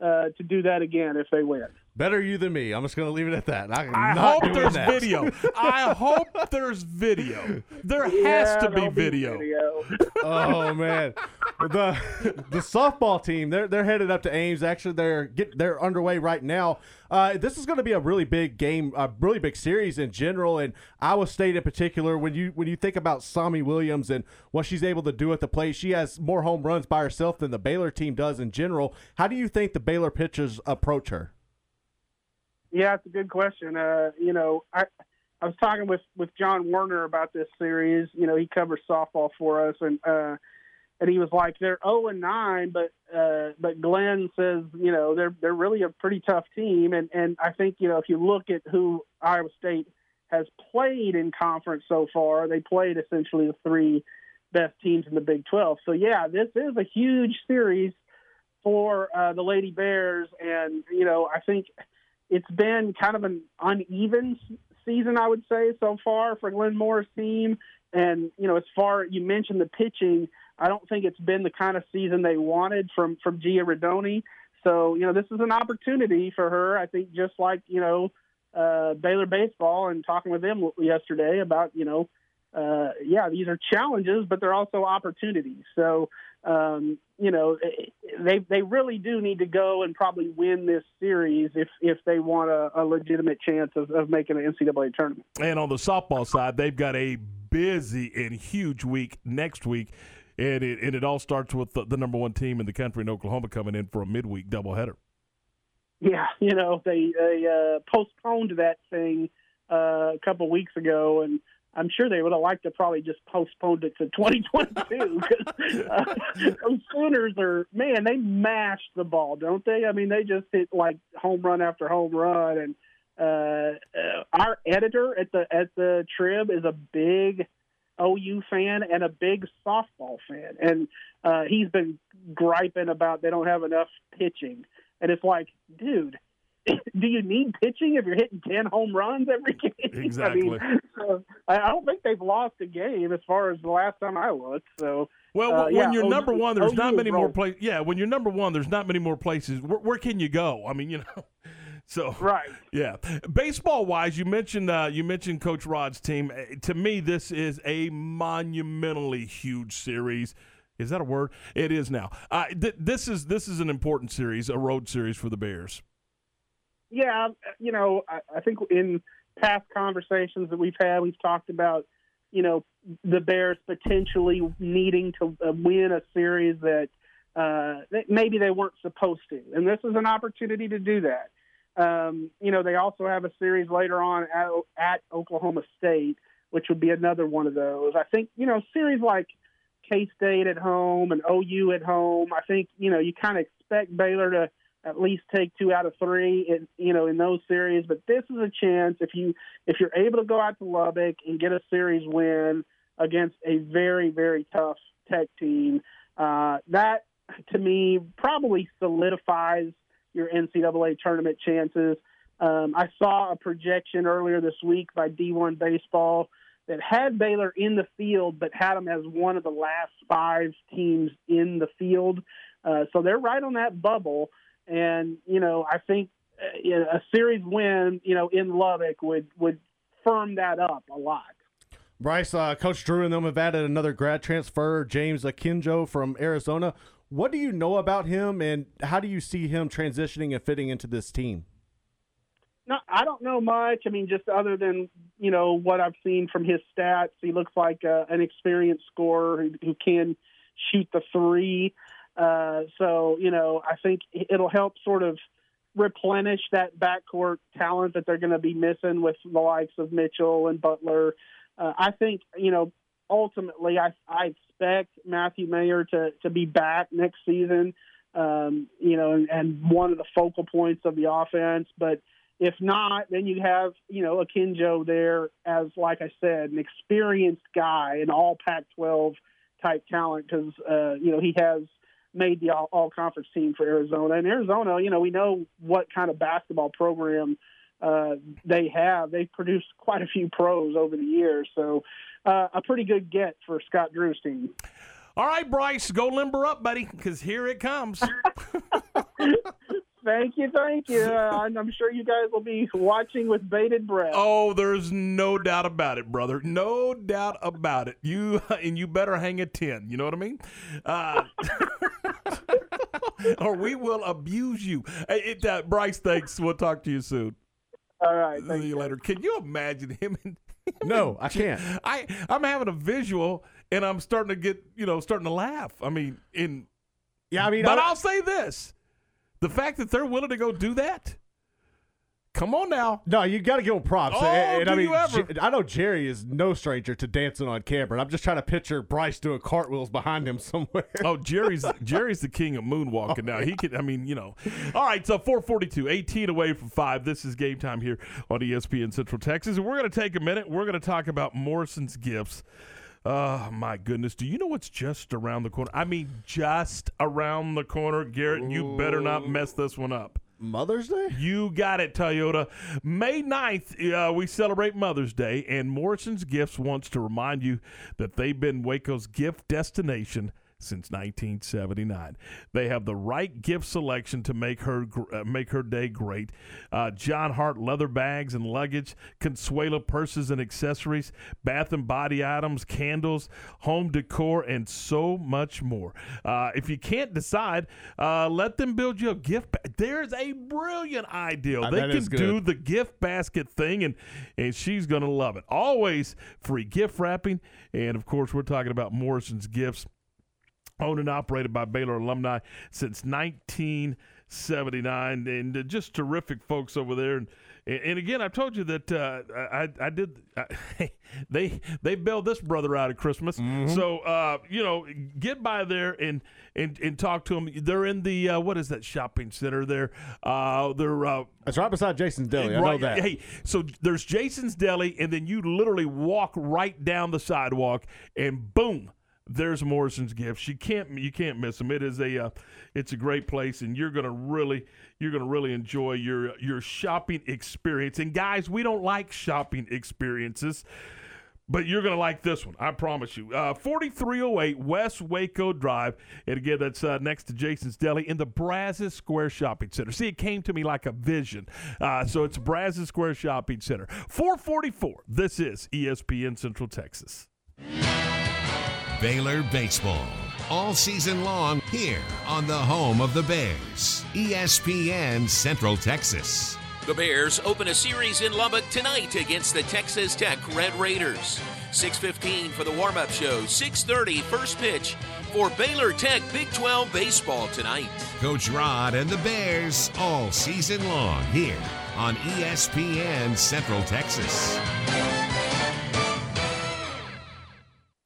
S21: uh, to do that again if they win.
S4: Better you than me. I'm just going to leave it at that. I,
S3: I hope there's that. video. I hope there's video. There
S21: yeah,
S3: has to be
S21: video.
S3: Be
S21: video.
S4: oh man, the the softball team they're they're headed up to Ames. Actually, they're get they're underway right now. Uh, this is going to be a really big game, a really big series in general, and Iowa State in particular. When you when you think about Sami Williams and what she's able to do at the plate, she has more home runs by herself than the Baylor team does in general. How do you think the Baylor pitchers approach her?
S21: Yeah, it's a good question. Uh, you know, I I was talking with with John Werner about this series. You know, he covers softball for us, and uh, and he was like, they're zero oh and nine, but uh, but Glenn says, you know, they're they're really a pretty tough team, and and I think you know if you look at who Iowa State has played in conference so far, they played essentially the three best teams in the Big 12. So yeah, this is a huge series for uh, the Lady Bears, and you know, I think it's been kind of an uneven season, I would say, so far for Glenn Moore's team. And you know, as far you mentioned the pitching, I don't think it's been the kind of season they wanted from from Gia Rodoni. So you know, this is an opportunity for her. I think just like you know uh, Baylor baseball and talking with them yesterday about you know. Uh, yeah, these are challenges, but they're also opportunities. So, um, you know, they they really do need to go and probably win this series if if they want a, a legitimate chance of, of making an NCAA tournament.
S3: And on the softball side, they've got a busy and huge week next week. And it, and it all starts with the, the number one team in the country in Oklahoma coming in for a midweek doubleheader.
S21: Yeah, you know they they uh, postponed that thing uh, a couple weeks ago, and I'm sure they would have liked to probably just postponed it to 2022 because uh, those Sooners are man, they mash the ball, don't they? I mean, they just hit like home run after home run, and uh, uh, our editor at the at the Trib is a big OU fan and a big softball fan, and uh, he's been griping about they don't have enough pitching, and it's like, dude do you need pitching if you're hitting 10 home runs every game?
S3: Exactly.
S21: I, mean, so I don't think they've lost a game as far as the last time I looked. So,
S3: well,
S21: uh,
S3: when
S21: yeah,
S3: you're
S21: OU,
S3: number one, there's
S21: OU
S3: not many more places. Yeah, when you're number one, there's not many more places. Where, where can you go? I mean, you know. So
S21: right,
S3: yeah. Baseball wise, you mentioned uh, you mentioned Coach Rod's team. Uh, To me, this is a monumentally huge series. Is that a word? It is now. Uh, th- this is this is an important series, a road series for the Bears.
S21: Yeah, you know, I, I think in past conversations that we've had, we've talked about, you know, the Bears potentially needing to uh, win a series that uh, maybe they weren't supposed to, and this is an opportunity to do that. Um, you know, they also have a series later on at, at Oklahoma State, which would be another one of those. I think you know, series like K State at home and OU at home. I think you know you kind of expect Baylor to at least take two out of three in you know in those series. But this is a chance if you if you're able to go out to Lubbock and get a series win against a very very tough Tech team. Uh, that to me probably solidifies your NCAA tournament chances. Um, I saw a projection earlier this week by D1 Baseball that had Baylor in the field, but had them as one of the last five teams in the field. Uh, so they're right on that bubble. And, you know, I think uh, a series win, you know, in Lubbock would, would firm that up a lot.
S4: Bryce, uh, Coach Drew and them have added another grad transfer, James Akinjo from Arizona. What do you know about him, and how do you see him transitioning and fitting into this team?
S21: No, I don't know much. I mean, just other than you know what I've seen from his stats, he looks like uh, an experienced scorer who, who can shoot the three. Uh, so you know, I think it'll help sort of replenish that backcourt talent that they're going to be missing with the likes of Mitchell and Butler. Uh, I think you know ultimately I, I expect Matthew Mayer to to be back next season. Um, you know, and, and one of the focal points of the offense, but if not, then you have, you know, Akinjo there as, like I said, an experienced guy, an all Pac 12 type talent because, uh, you know, he has made the all, all conference team for Arizona. And Arizona, you know, we know what kind of basketball program uh, they have. They've produced quite a few pros over the years. So uh, a pretty good get for Scott Drew's team.
S3: All right, Bryce, go limber up, buddy, because here it comes.
S21: Thank you, thank you. Uh, I'm sure you guys will be watching with bated breath.
S3: Oh, there's no doubt about it, brother. No doubt about it. You and you better hang a ten. You know what I mean? Uh, or we will abuse you. Hey, It, uh, Bryce, thanks. We'll talk to you soon.
S21: All right.
S3: See you later. Can you imagine him? And,
S4: no, I can't.
S3: I I'm having a visual, and I'm starting to get you know starting to laugh. I mean, in
S4: yeah, I mean,
S3: but
S4: I-
S3: I'll say this: the fact that they're willing to go do that. Come on now.
S4: No, you got to give him props.
S3: Oh,
S4: and, and I
S3: do
S4: mean,
S3: you ever?
S4: I know Jerry is no stranger to dancing on camera. and I'm just trying to picture Bryce doing cartwheels behind him somewhere.
S3: Oh, Jerry's Jerry's the king of moonwalking now. He can, I mean, you know. All right, so 442, 18 away from five. This is game time here on ESPN Central Texas, and we're going to take a minute. We're going to talk about Morrison's gifts. Oh my goodness! Do you know what's just around the corner? I mean, just around the corner, Garrett. You better not mess this one up.
S4: Mother's Day?
S3: You got it, Toyota. May 9th, uh, we celebrate Mother's Day, and Morrison's Gifts wants to remind you that they've been Waco's gift destination since 1979. They have the right gift selection to make her uh, make her day great. Uh, Jon Hart leather bags and luggage, Consuela purses and accessories, bath and body items, candles, home decor, and so much more. Uh, if you can't decide, uh, let them build you a gift. Ba- There's a brilliant idea.
S4: Uh,
S3: they can do the gift basket thing, and and she's gonna love it. Always free gift wrapping, and of course, we're talking about Morrison's Gifts owned and operated by Baylor alumni since 1979, and uh, just terrific folks over there. And, and again, I've told you that uh, I, I did. I, they they bailed this brother out of Christmas, so uh, you know, get by there and and and talk to them. They're in the uh, what is that shopping center there? Uh, they're uh,
S4: It's right beside Jason's Deli. I know that.
S3: Hey, so there's Jason's Deli, and then you literally walk right down the sidewalk, and boom, there's Morrison's Gifts. You can't you can't miss them. It is a uh, it's a great place, and you're gonna really you're gonna really enjoy your your shopping experience. And guys, we don't like shopping experiences. But you're going to like this one, I promise you. Uh, 4308 West Waco Drive. And again, that's uh, next to Jason's Deli in the Brazos Square Shopping Center. See, it came to me like a vision. Uh, so it's Brazos Square Shopping Center. 444. This is ESPN Central Texas.
S22: Baylor Baseball. All season long here on the home of the Bears. ESPN Central Texas.
S23: The Bears open a series in Lubbock tonight against the Texas Tech Red Raiders. 6:15 for the warm-up show. 6:30 first pitch for Baylor Tech Big 12 baseball tonight.
S6: Coach Rod and the Bears all season long here on ESPN Central Texas.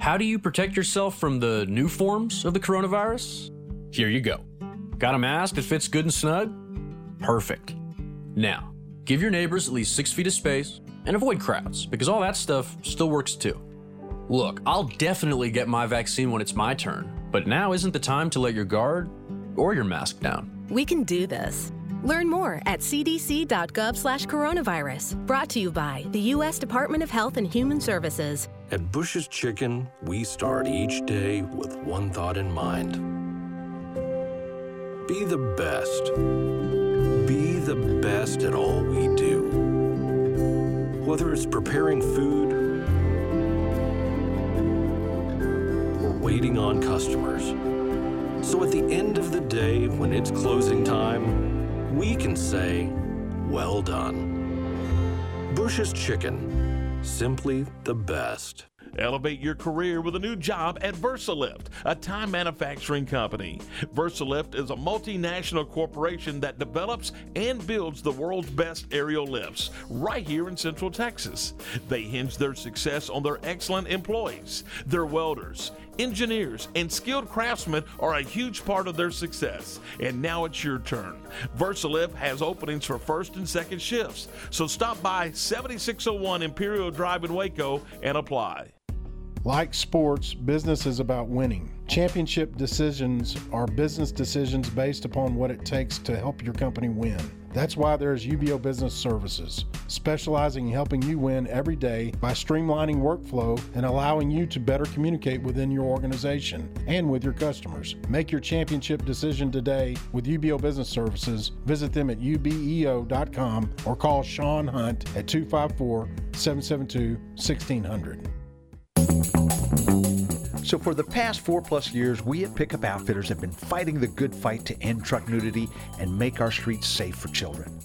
S15: How do you protect yourself from the new forms of the coronavirus? Here you go. Got a mask that fits good and snug? Perfect. Now, give your neighbors at least six feet of space and avoid crowds because all that stuff still works too. Look, I'll definitely get my vaccine when it's my turn, but now isn't the time to let your guard or your mask down.
S24: We can do this. Learn more at cdc.gov/coronavirus. Brought to you by the U.S. Department of Health and Human Services.
S16: At Bush's Chicken, we start each day with one thought in mind be the best. Be the best at all we do. Whether it's preparing food or waiting on customers. So at the end of the day, when it's closing time, we can say, well done. Bush's Chicken, simply the best.
S3: Elevate your career with a new job at VersaLift, a time manufacturing company. VersaLift is a multinational corporation that develops and builds the world's best aerial lifts right here in Central Texas. They hinge their success on their excellent employees, their welders, engineers, and skilled craftsmen are a huge part of their success. And now it's your turn. VersaLift has openings for first and second shifts. So stop by 7601 Imperial Drive in Waco and apply.
S25: Like sports, business is about winning. Championship decisions are business decisions based upon what it takes to help your company win. That's why there's UBEO Business Services, specializing in helping you win every day by streamlining workflow and allowing you to better communicate within your organization and with your customers. Make your championship decision today with UBEO Business Services. Visit them at ubeo.com or call Sean Hunt at 254 772 1600.
S26: So, for the past four plus years, we at Pickup Outfitters have been fighting the good fight to end truck nudity and make our streets safe for children.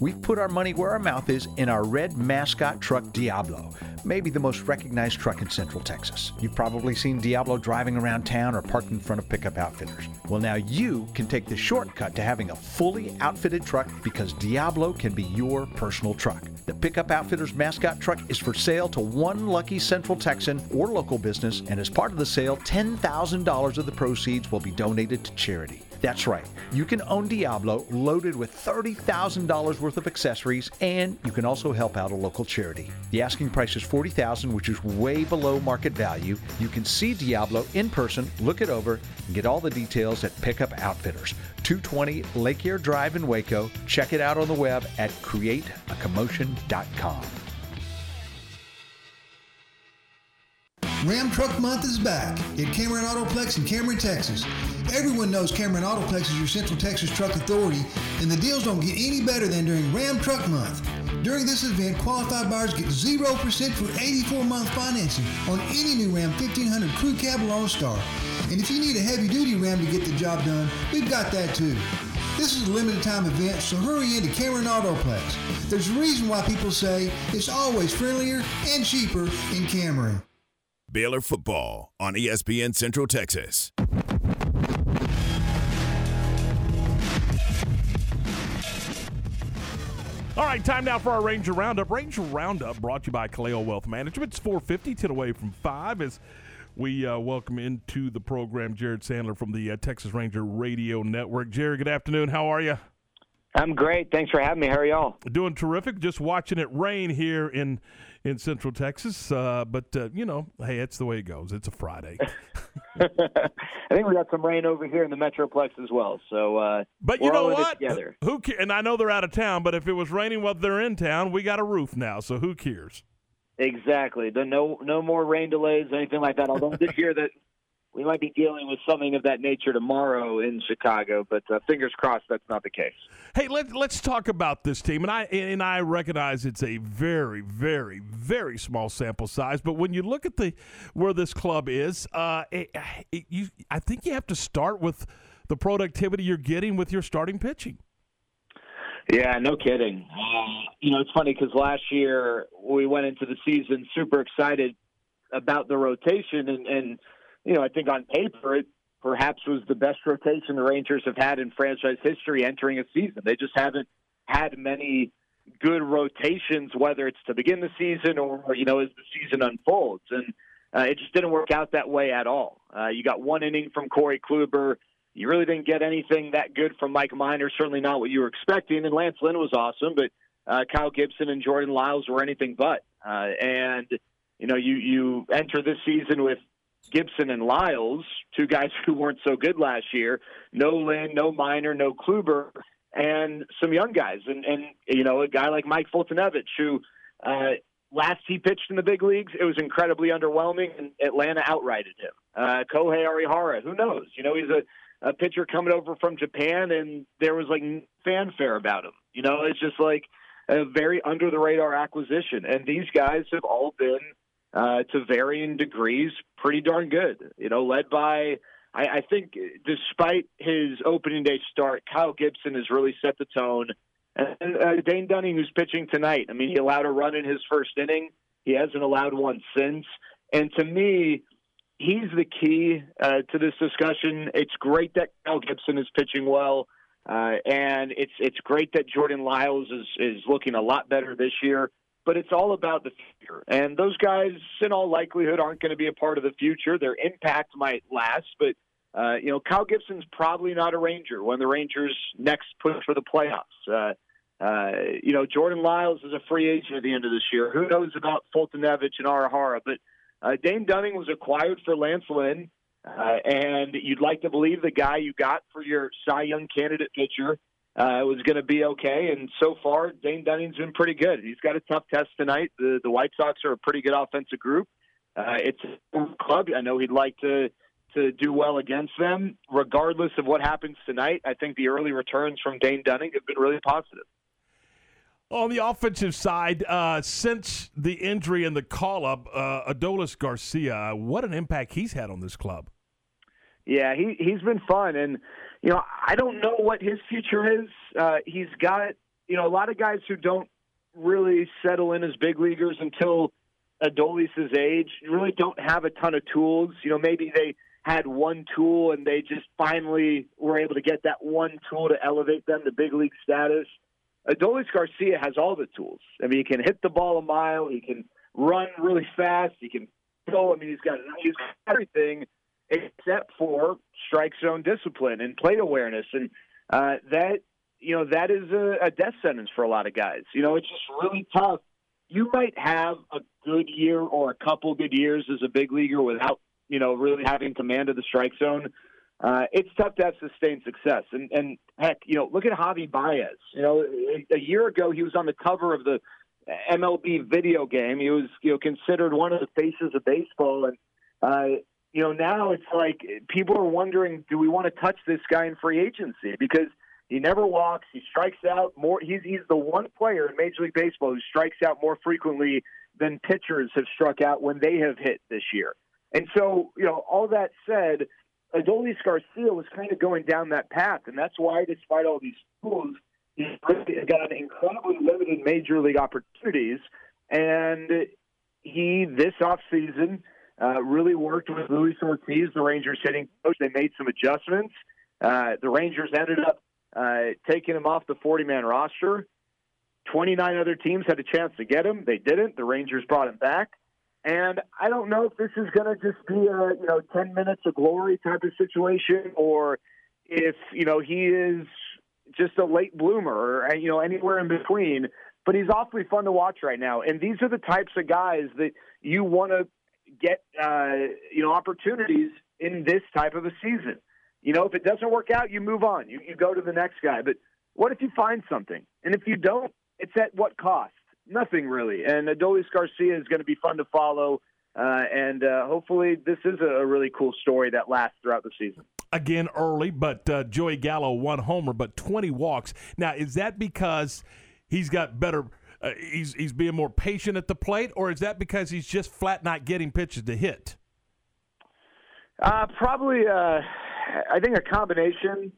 S26: We've put our money where our mouth is in our red mascot truck Diablo, maybe the most recognized truck in Central Texas. You've probably seen Diablo driving around town or parked in front of Pickup Outfitters. Well, now you can take the shortcut to having a fully outfitted truck because Diablo can be your personal truck. The Pickup Outfitters mascot truck is for sale to one lucky Central Texan or local business, and as part of the sale, $10,000 of the proceeds will be donated to charity. That's right. You can own Diablo loaded with $30,000 worth of accessories and you can also help out a local charity. The asking price is 40,000, which is way below market value. You can see Diablo in person, look it over, and get all the details at Pickup Outfitters, 220 Lake Air Drive in Waco. Check it out on the web at createacommotion.com.
S27: Ram Truck Month is back at Cameron Autoplex in Cameron, Texas. Everyone knows Cameron Autoplex is your Central Texas truck authority, and the deals don't get any better than during Ram Truck Month. During this event, qualified buyers get 0% for 84 month financing on any new Ram 1500 Crew Cab Lone Star. And if you need a heavy duty Ram to get the job done, we've got that too. This is a limited time event, so hurry into Cameron Autoplex. There's a reason why people say it's always friendlier and cheaper in Cameron.
S2: Baylor football on ESPN Central Texas.
S3: All right, time now for our Ranger Roundup. Ranger Roundup brought to you by Kaleo Wealth Management. It's 450, 10 away from 5 as we uh, welcome into the program Jared Sandler from the uh, Texas Ranger Radio Network. Jared, good afternoon. How are you?
S28: I'm great. Thanks for having me. How are y'all?
S3: Doing terrific. Just watching it rain here in in Central Texas. Uh, but, uh, you know, hey, it's the way it goes. It's a Friday.
S28: I think we got some rain over here in the Metroplex as well. So, uh,
S3: But you know
S28: all in it
S3: what? Who And I know they're out of town, but if it was raining while they're in town, we got a roof now. So who cares?
S28: Exactly. The no no more rain delays, anything like that. Although this year that we might be dealing with something of that nature tomorrow in Chicago, but uh, fingers crossed that's not the case.
S3: Hey, let, let's talk about this team. And I and I recognize it's a very, very, very small sample size. But when you look at the where this club is, uh, it, it, you I think you have to start with the productivity you're getting with your starting pitching.
S28: Yeah, no kidding. Uh, you know, it's funny because last year we went into the season super excited about the rotation, and, and you know, I think on paper it perhaps was the best rotation the Rangers have had in franchise history entering a season. They just haven't had many good rotations, whether it's to begin the season or you know as the season unfolds, and uh, it just didn't work out that way at all. Uh, you got one inning from Corey Kluber. You really didn't get anything that good from Mike Minor. Certainly not what you were expecting. And Lance Lynn was awesome, but uh, Kyle Gibson and Jordan Lyles were anything but. Uh, and you know, you you enter this season with Gibson and Lyles, two guys who weren't so good last year. No Lynn, no Minor, no Kluber, and some young guys, and and you know, a guy like Mike Foltynewicz who. Uh, Last he pitched in the big leagues, it was incredibly underwhelming, and Atlanta outrighted him. Uh, Kohei Arihara, who knows? You know, he's a, a pitcher coming over from Japan, and there was like fanfare about him. You know, it's just like a very under the radar acquisition, and these guys have all been uh, to varying degrees pretty darn good. You know, led by I, I think despite his opening day start, Kyle Gibson has really set the tone. And uh, Dane Dunning, who's pitching tonight, I mean, he allowed a run in his first inning. He hasn't allowed one since. And to me, he's the key uh, to this discussion. It's great that Kyle Gibson is pitching well, uh, and it's it's great that Jordan Lyles is is looking a lot better this year. But it's all about the future, and those guys, in all likelihood, aren't going to be a part of the future. Their impact might last, but uh, you know, Kyle Gibson's probably not a Ranger when the Rangers next push for the playoffs. Uh, uh, you know, Jordan Lyles is a free agent at the end of this year. Who knows about Foltynewicz and Arihara? But uh, Dane Dunning was acquired for Lance Lynn, uh, and you'd like to believe the guy you got for your Cy Young candidate pitcher uh, was going to be okay. And so far, Dane Dunning's been pretty good. He's got a tough test tonight. The, the White Sox are a pretty good offensive group. Uh, it's a club. I know he'd like to to do well against them. Regardless of what happens tonight, I think the early returns from Dane Dunning have been really positive.
S3: On the offensive side, uh, since the injury and the call up, uh, Adolis Garcia, what an impact he's had on this club.
S28: Yeah, he he's been fun, and you know I don't know what his future is. Uh, he's got you know a lot of guys who don't really settle in as big leaguers until Adolis's age. Really don't have a ton of tools. You know, maybe they had one tool and they just finally were able to get that one tool to elevate them to big league status. Adolis Garcia has all the tools. I mean, he can hit the ball a mile. He can run really fast. He can throw. I mean, he's got he's got everything except for strike zone discipline and plate awareness, and uh, that you know that is a, a death sentence for a lot of guys. You know, it's just really tough. You might have a good year or a couple good years as a big leaguer without you know really having command of the strike zone. Uh, it's tough to have sustained success. And, and heck, you know, look at Javi Baez. You know, a year ago he was on the cover of the MLB video game. He was, you know, considered one of the faces of baseball, and Uh, you know, now it's like people are wondering, do we want to touch this guy in free agency? Because he never walks, he strikes out more. He's he's the one player in Major League Baseball who strikes out more frequently than pitchers have struck out when they have hit this year. And so, you know, all that said, Adolis Garcia was kind of going down that path, and that's why, despite all these tools, he's got incredibly limited major league opportunities. And he this offseason uh, really worked with Luis Ortiz, the Rangers hitting coach. They made some adjustments. Uh, the Rangers ended up uh, taking him off the 40 man roster. 29 other teams had a chance to get him. They didn't. The Rangers brought him back. And I don't know if this is going to just be a you know 10 minutes of glory type of situation, or if you know he is just a late bloomer, or you know anywhere in between. But he's awfully fun to watch right now, and these are the types of guys that you want to get uh, you know opportunities in this type of a season. You know, if it doesn't work out, you move on. You, you go to the next guy. But what if you find something? And if you don't, it's at what cost? Nothing really. And Adolis Garcia is going to be fun to follow. Uh, and uh, hopefully, this is a really cool story that lasts throughout the season.
S3: Again, early, but uh, Joey Gallo one homer, but 20 walks. Now, is that because he's got better? Uh, he's he's being more patient at the plate, or is that because he's just flat not getting pitches to hit?
S28: Uh, probably, uh, I think a combination.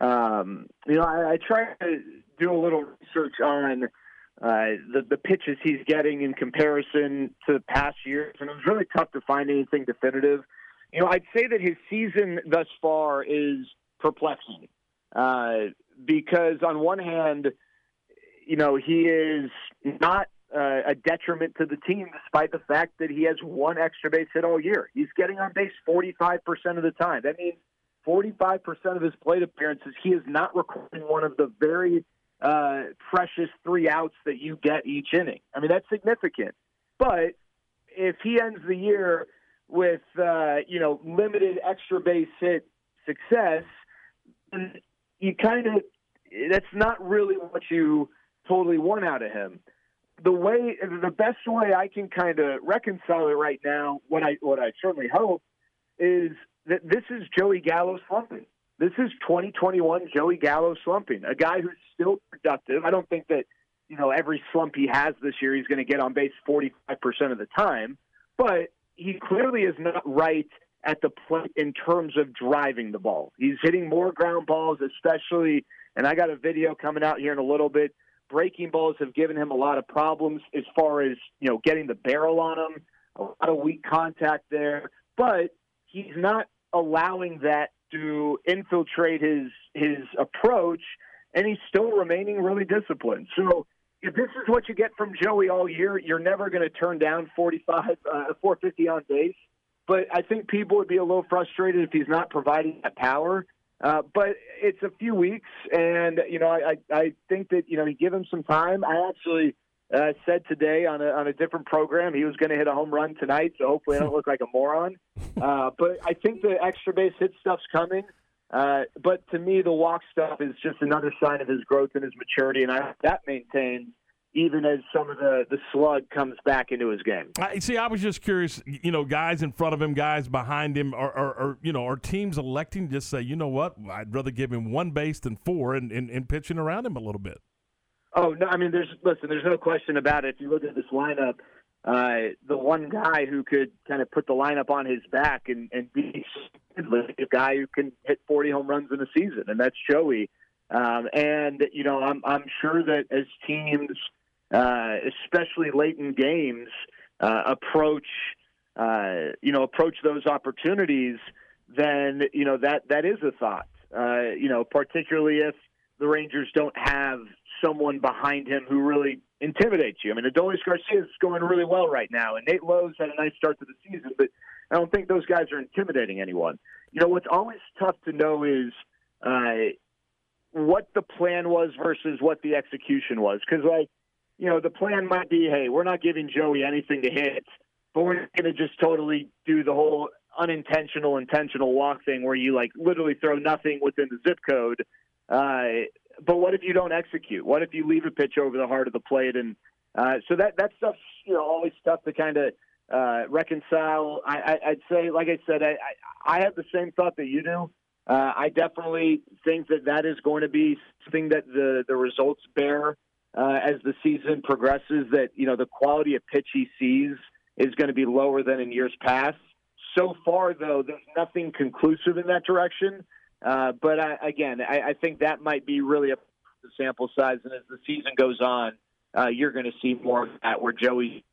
S28: Um, you know, I, I try to do a little research on uh, the the pitches he's getting in comparison to past years, and it was really tough to find anything definitive. You know, I'd say that his season thus far is perplexing uh, because on one hand, you know, he is not uh, a detriment to the team, despite the fact that he has one extra base hit all year. He's getting on base 45% of the time. That means 45% of his plate appearances, he is not recording one of the very uh, precious three outs that you get each inning. I mean, that's significant. But if he ends the year with, uh, you know, limited extra base hit success, you kind of, that's not really what you totally want out of him. The way, the best way I can kind of reconcile it right now, what I, what I certainly hope, is that this is Joey Gallo slumping. This is 2021 Joey Gallo slumping, a guy who's still productive. I don't think that, you know, every slump he has this year, he's going to get on base 45% of the time, but he clearly is not right at the plate in terms of driving the ball. He's hitting more ground balls, especially, and I got a video coming out here in a little bit. Breaking balls have given him a lot of problems as far as, you know, getting the barrel on him, a lot of weak contact there, but he's not allowing that to infiltrate his his approach, and he's still remaining really disciplined. So if this is what you get from Joey all year, you're never going to turn down 45, uh, 450 on base. But I think people would be a little frustrated if he's not providing that power. Uh, but it's a few weeks, and you know I, I think that you know you give him some time. I actually uh, said today on a on a different program he was going to hit a home run tonight, so hopefully I don't look like a moron. Uh, but I think the extra base hit stuff's coming. Uh, but to me, the walk stuff is just another sign of his growth and his maturity, and I hope that maintains even as some of the, the slug comes back into his game.
S3: I see. I was just curious. You know, guys in front of him, guys behind him, or, or, or you know, are teams electing to just say, you know what, I'd rather give him one base than four, and, and, and pitching around him a little bit.
S28: Oh no! I mean, there's listen. There's no question about it. If you look at this lineup, uh, the one guy who could kind of put the lineup on his back and, and be a guy who can hit 40 home runs in a season, and that's Joey. Um, and you know, I'm I'm sure that as teams, uh, especially late in games, uh, approach uh, you know approach those opportunities, then you know that that is a thought. Uh, you know, particularly if the Rangers don't have someone behind him who really intimidates you. I mean, Adolis Garcia is going really well right now, and Nate Lowe's had a nice start to the season, but I don't think those guys are intimidating anyone. You know, what's always tough to know is uh, what the plan was versus what the execution was. Because, like, you know, the plan might be, hey, we're not giving Joey anything to hit, but we're going to just totally do the whole unintentional, intentional walk thing where you, like, literally throw nothing within the zip code. Uh, but what if you don't execute? What if you leave a pitch over the heart of the plate? And uh, so that that stuff's you know always tough to kind of uh, reconcile. I, I, I'd say, like I said, I, I, I have the same thought that you do. Uh, I definitely think that that is going to be something that the the results bear uh, as the season progresses. That you know the quality of pitch he sees is going to be lower than in years past. So far, though, there's nothing conclusive in that direction. Uh, but I, again, I, I think that might be really a sample size, and as the season goes on, uh, you're going to see more of that where Joey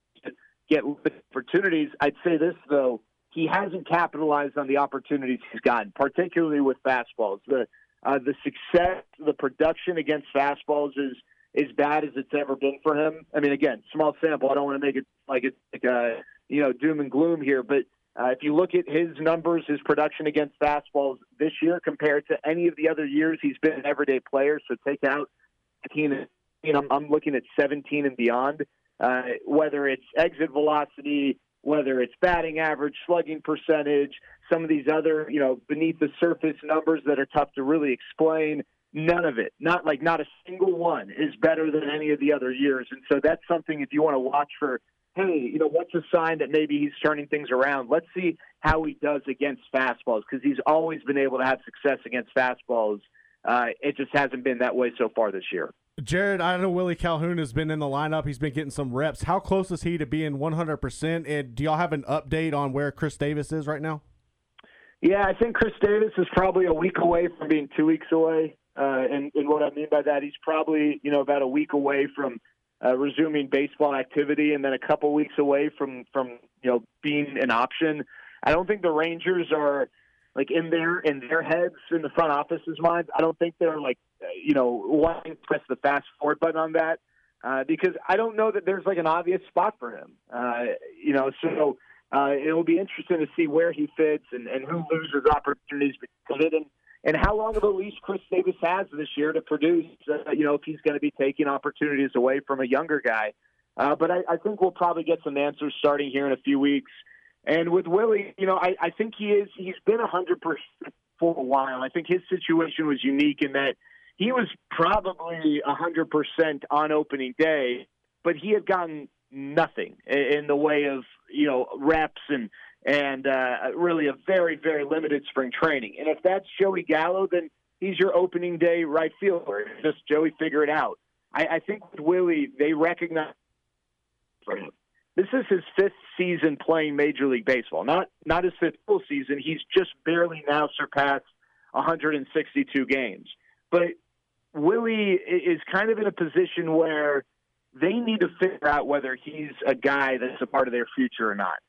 S28: get opportunities. I'd say this though, he hasn't capitalized on the opportunities he's gotten, particularly with fastballs. The uh, the success, the production against fastballs is as bad as it's ever been for him. I mean, again, small sample. I don't want to make it like it's like a you know doom and gloom here, but uh, if you look at his numbers, his production against fastballs this year compared to any of the other years he's been an everyday player, so take out 15, you know, I'm looking at 17 and beyond. Uh, whether it's exit velocity, whether it's batting average, slugging percentage, some of these other, you know, beneath the surface numbers that are tough to really explain. None of it, not like not a single one, is better than any of the other years. And so that's something if you want to watch for, hey, you know, what's a sign that maybe he's turning things around? Let's see how he does against fastballs because he's always been able to have success against fastballs. Uh, it just hasn't been that way so far this year.
S4: Jared, I know Willie Calhoun has been in the lineup. He's been getting some reps. How close is he to being 100%? And do y'all have an update on where Chris Davis is right now?
S28: Yeah, I think Chris Davis is probably a week away from being two weeks away. Uh, and, and what I mean by that, he's probably you know about a week away from uh, resuming baseball activity, and then a couple weeks away from from you know being an option. I don't think the Rangers are like in their in their heads in the front office's minds. I don't think they're like uh, you know wanting to press the fast forward button on that uh, because I don't know that there's like an obvious spot for him. Uh, you know, so uh, it will be interesting to see where he fits and, and who loses opportunities because it and and how long of a leash Chris Davis has this year to produce. Uh, you know, if he's going to be taking opportunities away from a younger guy. Uh, but I, I think we'll probably get some answers starting here in a few weeks. And with Willie, you know, I, I think he is he's been a hundred percent for a while. I think his situation was unique in that he was probably a hundred percent on opening day, but he had gotten nothing in the way of you know reps and and uh, really a very very limited spring training. And if that's Joey Gallo, then he's your opening day right fielder. Just Joey figure it out. I, I think with Willie, they recognize. This is his fifth season playing Major League Baseball. Not not his fifth full season. He's just barely now surpassed 162 games. But Willie is kind of in a position where they need to figure out whether he's a guy that's a part of their future or not.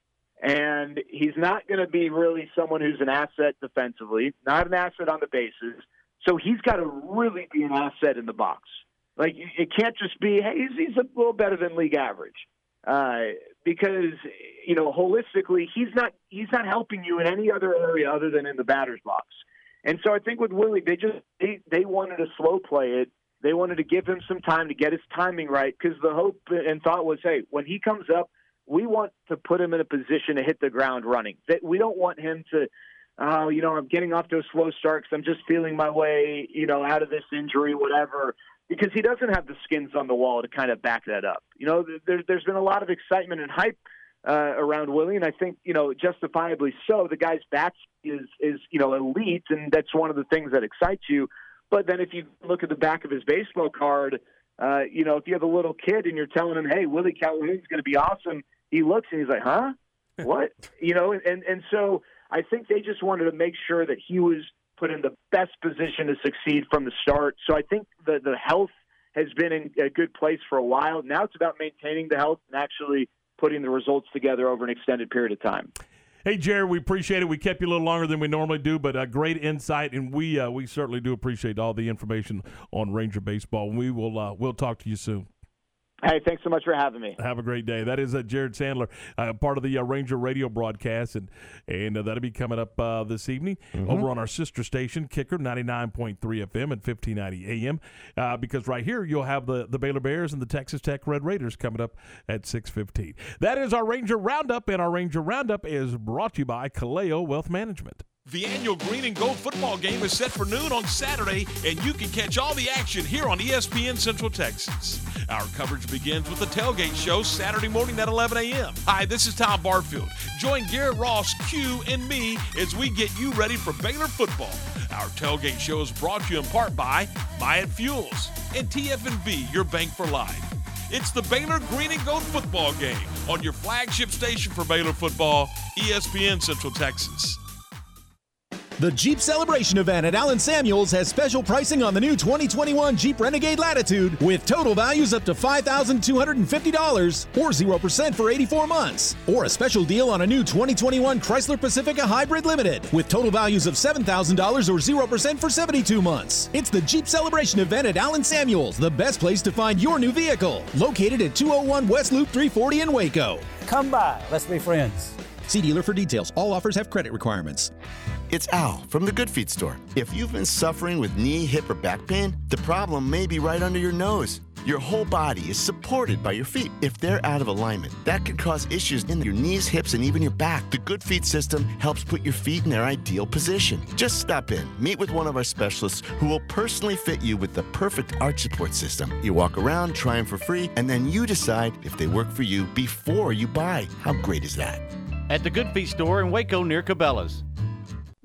S28: And he's not going to be really someone who's an asset defensively, not an asset on the bases. So he's got to really be an asset in the box. Like it can't just be, hey, he's, he's a little better than league average uh, because you know holistically he's not he's not helping you in any other area other than in the batter's box. And so I think with Willie, they just they they wanted to slow play it. They wanted to give him some time to get his timing right because the hope and thought was, hey, when he comes up, we want to put him in a position to hit the ground running. That we don't want him to. Oh, you know, I'm getting off to a slow start because I'm just feeling my way, you know, out of this injury, whatever because he doesn't have the skins on the wall to kind of back that up. You know, there, there's been a lot of excitement and hype uh, around Willie, and I think you know justifiably so. The guy's bat is is you know elite, and that's one of the things that excites you. But then if you look at the back of his baseball card, uh, you know, if you have a little kid and you're telling him, "Hey, Willie Calhoun's going to be awesome," he looks and he's like, "Huh? What?" you know, and and so I think they just wanted to make sure that he was put in the best position to succeed from the start. So I think the the health has been in a good place for a while. Now it's about maintaining the health and actually putting the results together over an extended period of time.
S3: Hey, Jared, we appreciate it. We kept you a little longer than we normally do, but a great insight, and we uh, we certainly do appreciate all the information on Ranger baseball. We will uh, we'll talk to you soon.
S28: Hey, thanks so much for having me.
S3: Have a great day. That is uh, Jared Sandler, uh, part of the uh, Ranger radio broadcast, and and uh, that'll be coming up uh, this evening mm-hmm. over on our sister station, Kicker 99.3 FM and 1590 AM. Uh, because right here you'll have the, the Baylor Bears and the Texas Tech Red Raiders coming up at 6:15. That is our Ranger Roundup, and our Ranger Roundup is brought to you by Kaleo Wealth Management. The annual Green and Gold football game is set for noon on Saturday, and you can catch all the action here on ESPN Central Texas. Our coverage begins with the tailgate show Saturday morning at 11 a.m. Hi, this is Tom Barfield. Join Garrett Ross, Q, and me as we get you ready for Baylor football. Our tailgate show is brought to you in part by Myatt Fuels and TFNB, your bank for life. It's the Baylor Green and Gold football game on your flagship station for Baylor football, ESPN Central Texas.
S8: The Jeep Celebration event at Allen Samuels has special pricing on the new 2021 Jeep Renegade Latitude with total values up to $5,250 or 0% for 84 months. Or a special deal on a new 2021 Chrysler Pacifica Hybrid Limited with total values of $7,000 or 0% for 72 months. It's the Jeep Celebration event at Allen Samuels, the best place to find your new vehicle. Located at 201 West Loop 340 in Waco.
S29: Come by, let's be friends.
S8: See dealer for details. All offers have credit requirements.
S18: It's Al from the Good Feet store. If you've been suffering with knee, hip, or back pain, the problem may be right under your nose. Your whole body is supported by your feet. If they're out of alignment, that could cause issues in your knees, hips, and even your back. The Good Feet system helps put your feet in their ideal position. Just stop in, meet with one of our specialists who will personally fit you with the perfect arch support system. You walk around, try them for free, and then you decide if they work for you before you buy. How great is that?
S19: At the Good Feet store in Waco near Cabela's.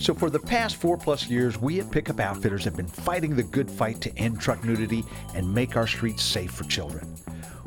S26: So, for the past four plus years, we at Pickup Outfitters have been fighting the good fight to end truck nudity and make our streets safe for children.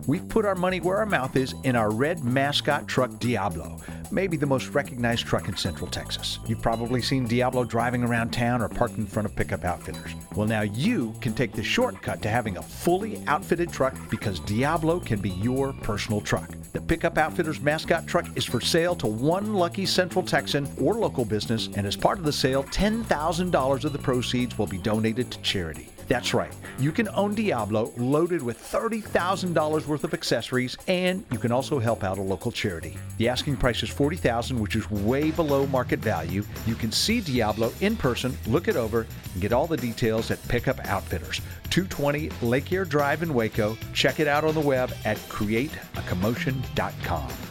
S26: We've put our money where our mouth is in our red mascot truck Diablo, maybe the most recognized truck in Central Texas. You've probably seen Diablo driving around town or parked in front of Pickup Outfitters. Well, now you can take the shortcut to having a fully outfitted truck because Diablo can be your personal truck. The Pickup Outfitters mascot truck is for sale to one lucky Central Texan or local business, and as part of the sale, $10,000 of the proceeds will be donated to charity. That's right. You can own Diablo loaded with $30,000 worth of accessories and you can also help out a local charity. The asking price is $40,000, which is way below market value. You can see Diablo in person, look it over, and get all the details at Pickup Outfitters, 220 Lake Air Drive in Waco. Check it out on the web at createacommotion.com.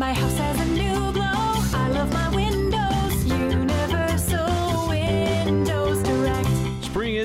S24: My house has a new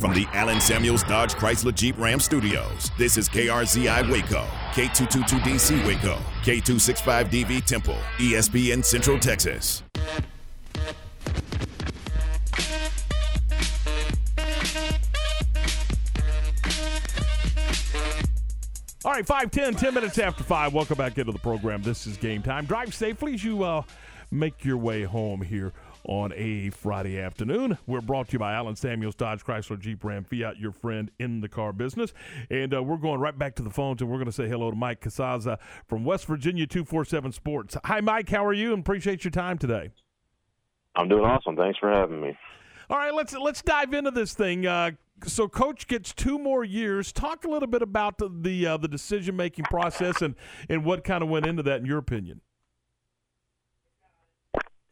S2: From the Allen Samuels Dodge Chrysler Jeep Ram Studios, this is KRZI Waco, K222DC Waco, K265DV Temple, ESPN Central Texas.
S3: All right, 510, 10 minutes after 5. Welcome back into the program. This is game time. Drive safely as you uh, make your way home here on a Friday afternoon. We're brought to you by Allen Samuels Dodge Chrysler Jeep Ram Fiat, your friend in the car business. And uh, we're going right back to the phones and we're going to say hello to Mike Casazza from West Virginia 247 Sports. Hi, Mike. How are you? And appreciate your time today.
S30: I'm doing awesome. Thanks for having me.
S3: All right, let's let's dive into this thing. Uh, so, coach gets two more years. Talk a little bit about the the, uh, the decision making process and and what kind of went into that, in your opinion.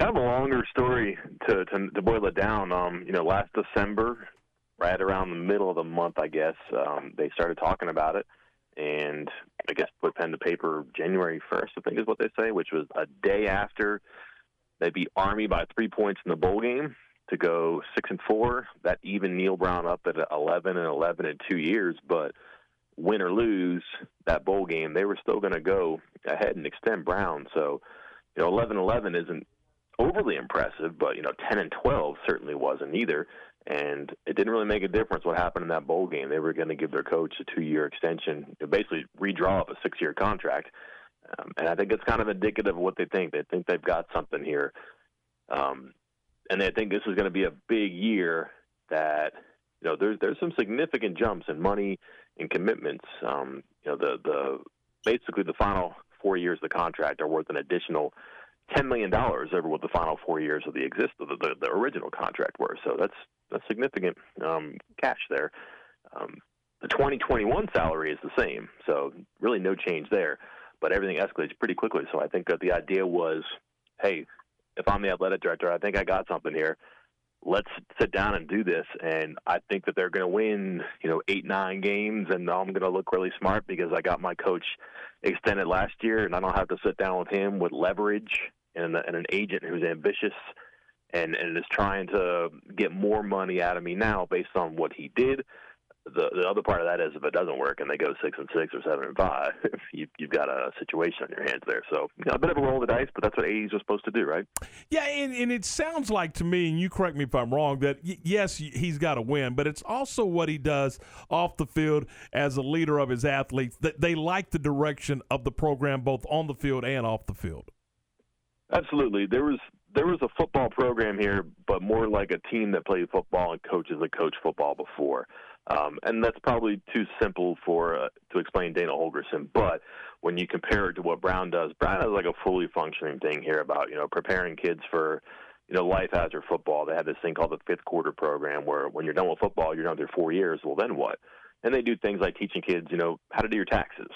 S30: Kind of a longer story to, to to boil it down. Um, you know, last December, right around the middle of the month, I guess, um, they started talking about it, and I guess put pen to paper January first, I think is what they say, which was a day after they beat Army by three points in the bowl game to go six and four. That even Neal Brown up at eleven and eleven in two years, but win or lose that bowl game, they were still going to go ahead and extend Brown. So, you know, 11-11 isn't overly impressive, but you know, 10 and 12 certainly wasn't either. And it didn't really make a difference what happened in that bowl game. They were going to give their coach a two-year extension, basically redraw up a six-year contract. Um, and I think it's kind of indicative of what they think. They think they've got something here. Um, and they think this is going to be a big year that you know there's there's some significant jumps in money and commitments. Um, you know the the basically the final four years of the contract are worth an additional ten million dollars over what the final four years of the exist of the, the, the original contract were. So that's that's significant um, cash there. Um, the 2021 salary is the same, so really no change there. But everything escalates pretty quickly. So I think that the idea was, hey, if I'm the athletic director, I think I got something here. Let's sit down and do this. And I think that they're going to win, you know, eight, nine games, and I'm going to look really smart because I got my coach extended last year, and I don't have to sit down with him with leverage and, and an agent who's ambitious and, and is trying to get more money out of me now based on what he did. The the other part of that is if it doesn't work and they go six and six or seven and five, you, you've got a situation on your hands there. So you know, a bit of a roll of the dice, but that's what A's are supposed to do, right?
S3: Yeah, and, and it sounds like to me, and you correct me if I'm wrong, that y- yes, he's got to win, but it's also what he does off the field as a leader of his athletes. That they like the direction of the program, both on the field and off the field.
S30: Absolutely. There was there was a football program here, but more like a team that played football and coaches that coached football before. Um, and that's probably too simple for uh, to explain Dana Holgorsen. But when you compare it to what Brown does, Brown has like a fully functioning thing here about you know preparing kids for you know life after football. They have this thing called the fifth quarter program, where when you're done with football, you're done your four years. Well, then what? And they do things like teaching kids, you know, how to do your taxes,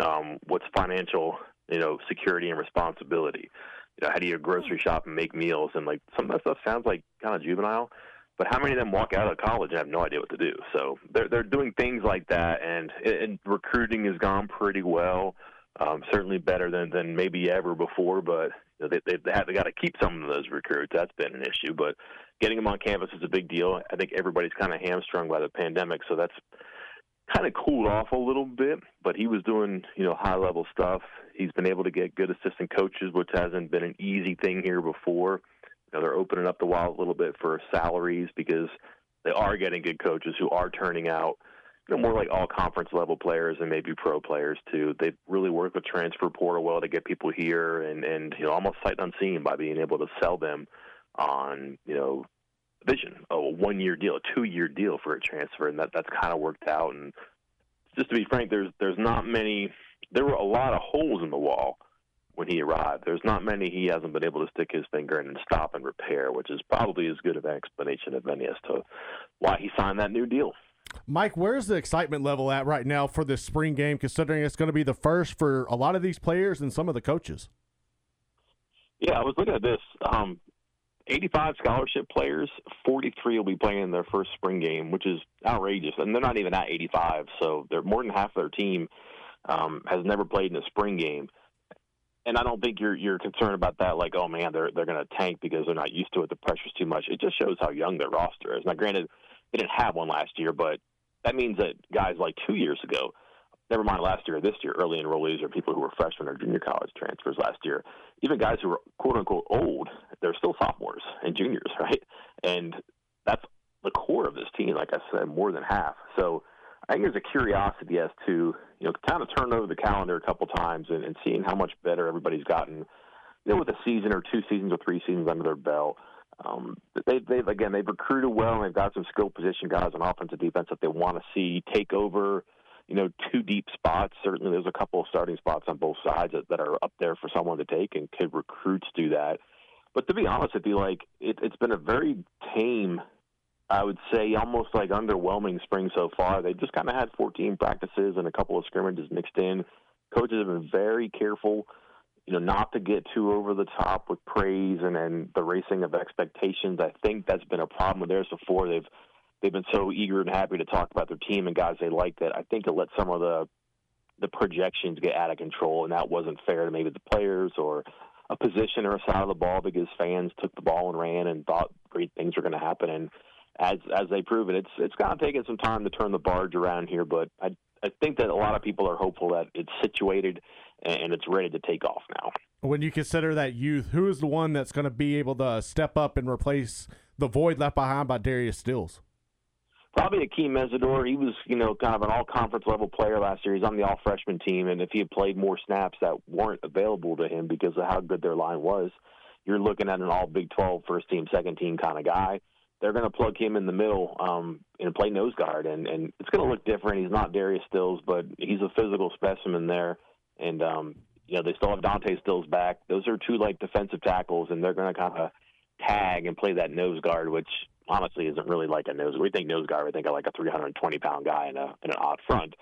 S30: um, what's financial, you know, security and responsibility. You know, how do you grocery shop and make meals? And like some of that stuff sounds like kind of juvenile, but how many of them walk out of college and have no idea what to do? So they're they're doing things like that, and, and recruiting has gone pretty well. Um, certainly better than than maybe ever before, but you know, they they, they have they got to keep some of those recruits. That's been an issue, but getting them on campus is a big deal. I think everybody's kind of hamstrung by the pandemic, so that's kind of cooled off a little bit, but he was doing, you know, high level stuff. He's been able to get good assistant coaches, which hasn't been an easy thing here before. You know, they're opening up the wallet a little bit for salaries because they are getting good coaches who are turning out, you know, more like all conference level players and maybe pro players too. They really work with transfer portal well to get people here and and you know almost sight unseen by being able to sell them on you know vision, a one year deal, a two year deal for a transfer, and that that's kind of worked out. And just to be frank, there's there's not many. There were a lot of holes in the wall when he arrived. There's not many he hasn't been able to stick his finger in and stop and repair, which is probably as good of an explanation as any as to why he signed that new deal.
S4: Mike, where's the excitement level at right now for this spring game, considering it's going to be the first for a lot of these players and some of the coaches?
S30: Yeah, I was looking at this. Um, 85 scholarship players, 43 will be playing in their first spring game, which is outrageous. And they're not even at 85, so they're more than half of their team um, has never played in a spring game. And I don't think you're you're concerned about that. Like, oh man, they're they're going to tank because they're not used to it. The pressure's too much. It just shows how young their roster is. Now, granted, they didn't have one last year, but that means that guys like two years ago, never mind last year or this year, early enrollees or people who were freshmen or junior college transfers last year, even guys who were quote unquote old, they're still sophomores and juniors, right? And that's the core of this team, like I said, more than half. So I think there's a curiosity as to, you know, kind of turn over the calendar a couple times and, and seeing how much better everybody's gotten, you know, with a season or two seasons or three seasons under their belt. Um, they, they've again they've recruited well and they've got some skill position guys on offense defense that they want to see take over. You know, two deep spots. Certainly, there's a couple of starting spots on both sides that, that are up there for someone to take, and could recruits do that? But to be honest with you, like it, it's been a very tame, I would say, almost like underwhelming spring so far. They just kind of had 14 practices and a couple of scrimmages mixed in. Coaches have been very careful you know, not to get too over the top with praise and then the racing of expectations. I think that's been a problem with theirs before. They've they've been so eager and happy to talk about their team and guys they like that. I think it let some of the the projections get out of control, and that wasn't fair to maybe the players or a position or a side of the ball because fans took the ball and ran and thought great things were going to happen. And as as they prove it, it's it's kind of taken some time to turn the barge around here, but I I think that a lot of people are hopeful that it's situated and it's ready to take off now.
S4: When you consider that youth, who is the one that's going to be able to step up and replace the void left behind by Darius Stills?
S30: Probably Akeem Mesidor. He was, you know, kind of an all conference level player last year. He's on the all freshman team, and if he had played more snaps that weren't available to him because of how good their line was, you're looking at an all Big 12 first team, second team kind of guy. They're going to plug him in the middle um, and play nose guard, and, and it's going to look different. He's not Darius Stills, but he's a physical specimen there and um, you know they still have Dante Stills back. Those are two like defensive tackles, and they're going to kind of tag and play that nose guard, which honestly isn't really like a nose. We think nose guard. We think of like a 320 pound guy in a in an odd front.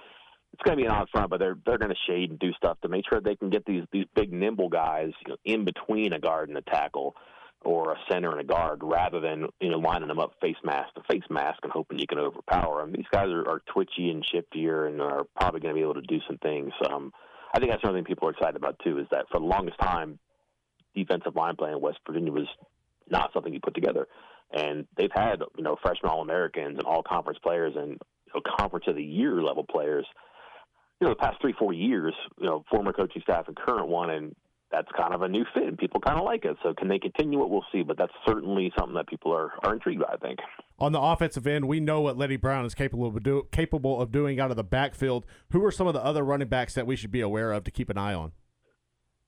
S30: It's going to be an odd front, but they're they're going to shade and do stuff to make sure they can get these these big nimble guys you know, in between a guard and a tackle, or a center and a guard, rather than you know lining them up face mask to face mask and hoping you can overpower them. These guys are, are twitchy and shiftier and are probably going to be able to do some things. Um, I think that's something people are excited about too. Is that for the longest time, defensive line play in West Virginia was not something you put together, and they've had you know freshman All Americans and All Conference players and you know, Conference of the Year level players. You know, the past three four years, you know, former coaching staff and current one, and that's kind of a new fit, and people kind of like it. So, can they continue it? We'll see. But that's certainly something that people are, are intrigued by. I think.
S4: On the offensive end, we know what Leddie Brown is capable of do, capable of doing out of the backfield. Who are some of the other running backs that we should be aware of to keep an eye on?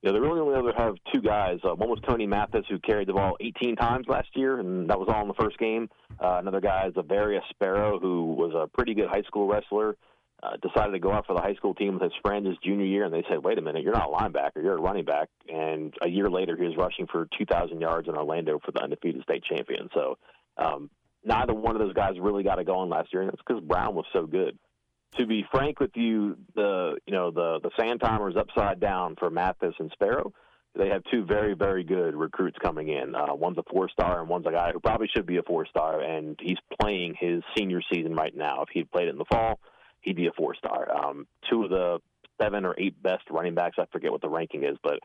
S30: Yeah, they really only ever have two guys. Uh, one was Tony Mathis, who carried the ball 18 times last year, and that was all in the first game. Uh, another guy is A'Varius Sparrow, who was a pretty good high school wrestler uh, decided to go out for the high school team with his friend his junior year, and they said, "Wait a minute, you're not a linebacker, you're a running back." And a year later, he was rushing for 2,000 yards in Orlando for the undefeated state champion. So um, neither one of those guys really got it going last year, and it's because Brown was so good. To be frank with you, the you know the the sand timers upside down for Mathis and Sparrow. They have two very very good recruits coming in. Uh, one's a four star, and one's a guy who probably should be a four star, and he's playing his senior season right now. If he'd played it in the fall he'd be a four star. Um, two of the seven or eight best running backs, I forget what the ranking is, but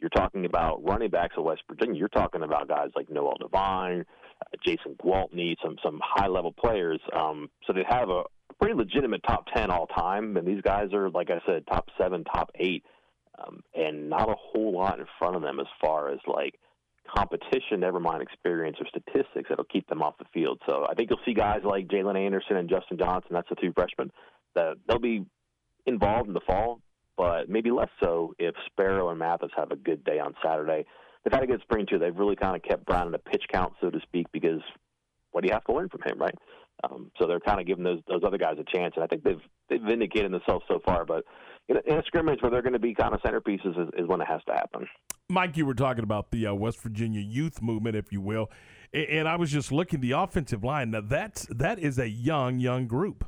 S30: you're talking about running backs of West Virginia. You're talking about guys like Noel Devine, uh, Jason Gwaltney, some some high level players. Um, so they have a pretty legitimate top ten all time, and these guys are like I said, top seven, top eight, um, and not a whole lot in front of them as far as like competition, never mind experience or statistics that'll keep them off the field. So I think you'll see guys like Jaylen Anderson and Justin Johnson. That's the two freshmen that they'll be involved in the fall, but maybe less so if Sparrow and Mathis have a good day on Saturday. They've had a good spring too. They've really kind of kept Brown in a pitch count, so to speak, because what do you have to learn from him, right? Um, so they're kind of giving those those other guys a chance, and I think they've they've vindicated themselves so far. But in a, in a scrimmage where they're going to be kind of centerpieces is, is, when it has to happen.
S3: Mike, you were talking about the uh, West Virginia youth movement, if you will, and, and I was just looking the offensive line. Now that's that is a young young group.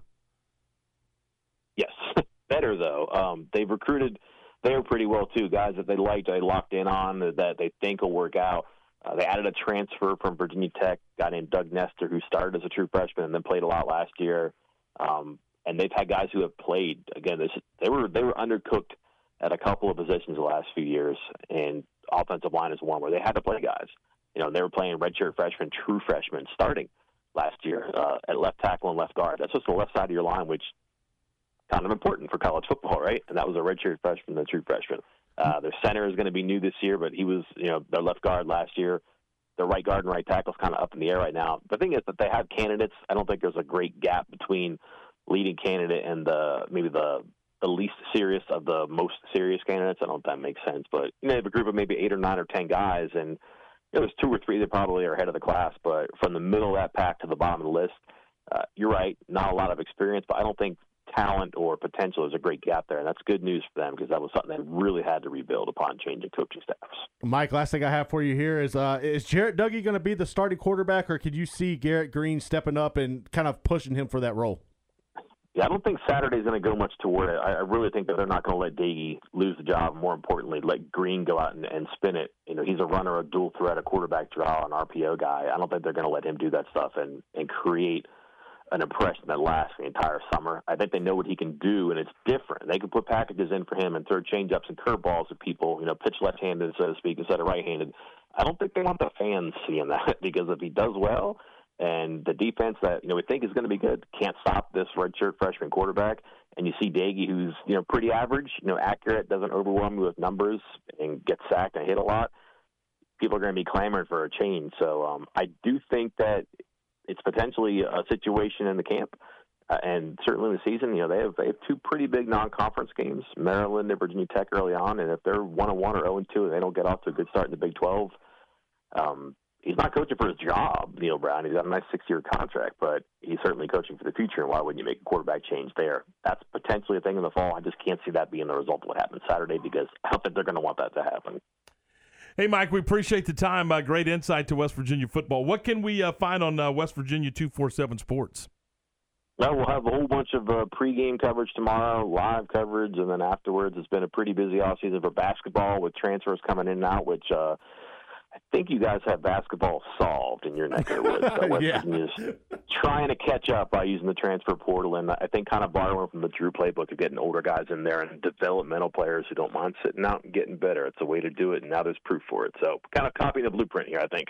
S30: Yes, better though. Um, they've recruited there pretty well too. Guys that they liked, they locked in on that they think will work out. Uh, they added a transfer from Virginia Tech, guy named Doug Nester, who started as a true freshman and then played a lot last year. Um, and they've had guys who have played. Again, this, they were they were undercooked at a couple of positions the last few years, and offensive line is one where they had to play guys. You know, they were playing redshirt freshmen, true freshmen, starting last year uh, at left tackle and left guard. That's just the left side of your line, which kind of important for college football, right? And that was a redshirt freshman, a true freshman. Uh, their center is going to be new this year, but he was, you know, their left guard last year. Their right guard and right tackle is kind of up in the air right now. The thing is that they have candidates. I don't think there's a great gap between leading candidate and the maybe the the least serious of the most serious candidates. I don't know if that makes sense, but you know, they have a group of maybe eight or nine or ten guys, and you know, there's two or three that probably are ahead of the class. But from the middle of that pack to the bottom of the list, uh, you're right, not a lot of experience, but I don't think talent or potential is a great gap there, and that's good news for them because that was something they really had to rebuild upon changing coaching staffs.
S4: Mike, last thing I have for you here is: uh, is Jarret Doege going to be the starting quarterback, or could you see Garrett Greene stepping up and kind of pushing him for that role?
S30: Yeah, I don't think Saturday's going to go much toward it. I, I really think that they're not going to let Doege lose the job. More importantly, let Greene go out and, and spin it. You know, he's a runner, a dual threat, a quarterback draw, an RPO guy. I don't think they're going to let him do that stuff and and create an impression that lasts the entire summer. I think they know what he can do, and it's different. They can put packages in for him and throw changeups and curveballs at people. You know, pitch left-handed, so to speak, instead of right-handed. I don't think they want the fans seeing that because if he does well and the defense that you know we think is going to be good can't stop this redshirt freshman quarterback. And you see Doege, who's you know pretty average, you know accurate, doesn't overwhelm you with numbers, and gets sacked and hit a lot. People are going to be clamoring for a change. So um, I do think that it's potentially a situation in the camp. Uh, and certainly in the season, you know they have they have two pretty big non-conference games, Maryland and Virginia Tech early on, and if they're one and one or zero and two, and they don't get off to a good start in the Big Twelve, um, he's not coaching for his job, Neal Brown. He's got a nice six-year contract, but he's certainly coaching for the future. And why wouldn't you make a quarterback change there? That's potentially a thing in the fall. I just can't see that being the result of what happened Saturday because I don't think they're going to want that to happen.
S3: Hey, Mike, we appreciate the time. Uh, great insight to West Virginia football. What can we uh, find on uh, West Virginia 247 Sports?
S30: Well, we'll have a whole bunch of uh, pregame coverage tomorrow, live coverage, and then afterwards. It's been a pretty busy off season for basketball with transfers coming in and out, which uh, I think you guys have basketball solved in your neck of the woods. So West
S4: Yeah.
S30: Virginia's trying to catch up by using the transfer portal, and I think kind of borrowing from the Drew playbook of getting older guys in there and developmental players who don't mind sitting out and getting better. It's a way to do it, and now there's proof for it. So kind of copying the blueprint here, I think.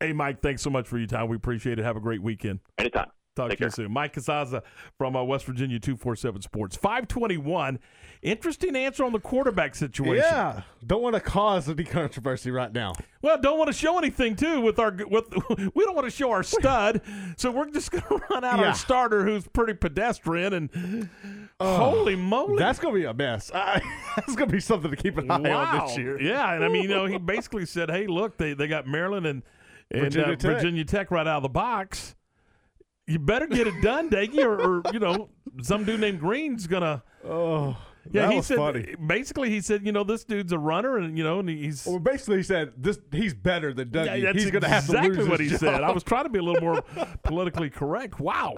S3: Hey, Mike, thanks so much for your time. We appreciate it. Have a great weekend.
S30: Anytime.
S3: Talk
S30: Take
S3: to you
S30: care.
S3: soon. Mike Casazza from uh, West Virginia 247 Sports. 521. Interesting answer on the quarterback situation.
S4: Yeah, don't want to cause any controversy right now.
S3: Well, don't want to show anything too with our with we don't want to show our stud, so we're just going to run out
S4: Yeah.
S3: our starter who's pretty pedestrian and holy moly,
S4: That's gonna be a mess. I, that's gonna be something to keep an eye on this year.
S3: Yeah, and I mean, you know, he basically said, "Hey, look, they they got Maryland and and
S4: Virginia
S3: uh,
S4: Tech.
S3: Virginia Tech right out of the box. You better get it done, Doege, or, or you know, some dude named Greene's gonna."
S4: Oh,
S3: Yeah, he said
S4: funny.
S3: basically he said, you know, this dude's a runner, and you know, and he's
S4: Well, basically, he said this. He's better than Doege.
S3: Yeah,
S4: he's gonna have to
S3: exactly
S4: lose
S3: what he said. I was trying to be a little more politically correct. Wow,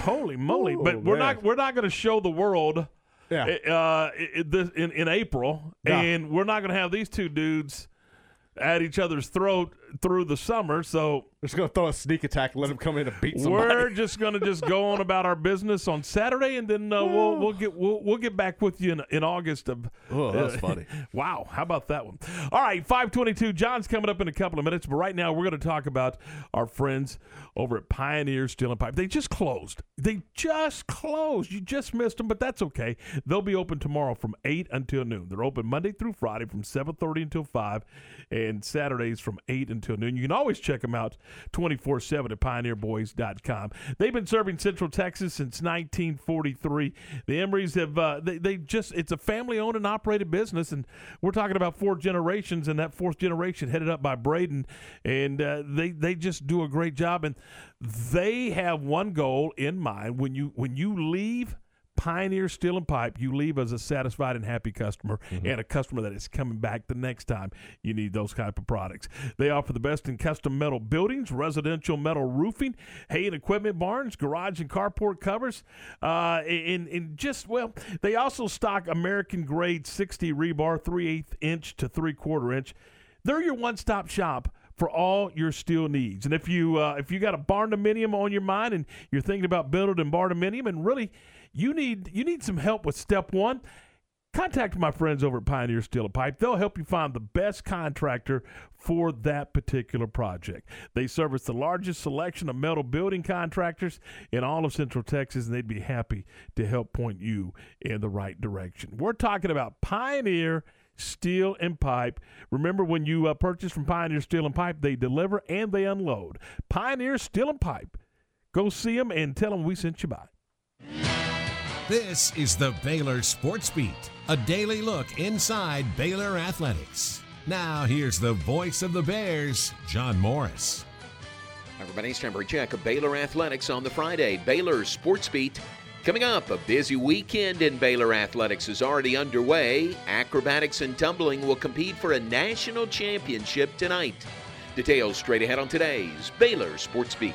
S3: holy moly!
S4: Ooh,
S3: but we're
S4: man.
S3: not we're not going to show the world.
S4: Yeah.
S3: uh, this- in in April,
S4: No.
S3: and we're not going to have these two dudes at each other's throat through the summer. So
S4: We're just gonna throw a sneak attack, and let him come in and beat somebody.
S3: we're just going to just go on about our business on Saturday, and then uh, we'll we'll get we'll, we'll get back with you in, in August of.
S4: Oh, that's
S3: uh,
S4: funny.
S3: Wow, how about that one? All right, five twenty-two. John's coming up in a couple of minutes, but right now we're going to talk about our friends over at Pioneer Steel and Pipe. They just closed. They just closed. You just missed them, but that's okay. They'll be open tomorrow from eight until noon. They're open Monday through Friday from seven thirty until five, and Saturdays from eight until noon. You can always check them out twenty-four seven at pioneerboys.com. They've been serving Central Texas since 1943. The Emerys have uh, they they just it's a family owned and operated business, and we're talking about four generations, and that fourth generation headed up by Braden, and uh, they they just do a great job, and they have one goal in mind when you when you leave. Pioneer Steel and Pipe, you leave as a satisfied and happy customer and a customer that is coming back the next time you need those type of products. They offer the best in custom metal buildings, residential metal roofing, hay and equipment barns, garage and carport covers, uh, and, and just, well, they also stock American grade 60 rebar, 3 8 inch to 3 quarter inch. They're your one stop shop for all your steel needs. And if you uh, if you got a barn dominium on your mind and you're thinking about building a barn dominium, and really you need you need some help with step one. contact my friends over at Pioneer Steel and Pipe. They'll help you find the best contractor for that particular project. They service the largest selection of metal building contractors in all of Central Texas, and they'd be happy to help point you in the right direction. We're talking about Pioneer Steel and Pipe. Remember when you uh, purchase from Pioneer Steel and Pipe, they deliver and they unload. Pioneer Steel and Pipe. Go see them and tell them we sent you by.
S6: This is the Baylor Sports Beat, a daily look inside Baylor athletics. Now, here's the voice of the Bears, John Morris.
S23: Everybody's temporary check of Baylor athletics on the Friday. Baylor Sports Beat. Coming up, a busy weekend in Baylor athletics is already underway. Acrobatics and tumbling will compete for a national championship tonight. Details straight ahead on today's Baylor Sports Beat.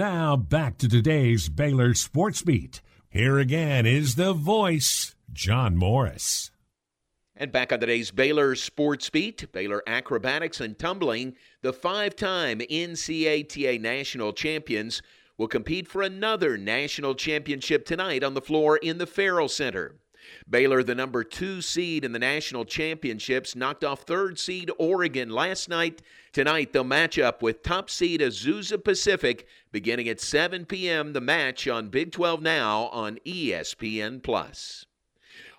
S6: Now back to today's Baylor Sports Beat. Here again is the voice, John Morris.
S23: And back on today's Baylor Sports Beat, Baylor Acrobatics and Tumbling, the five time NCATA national champions will compete for another national championship tonight on the floor in the Ferrell Center. Baylor, the number two seed in the national championships, knocked off third seed Oregon last night. Tonight, they'll match up with top seed Azusa Pacific beginning at 7 p.m. The match on Big 12 Now on ESPN Plus.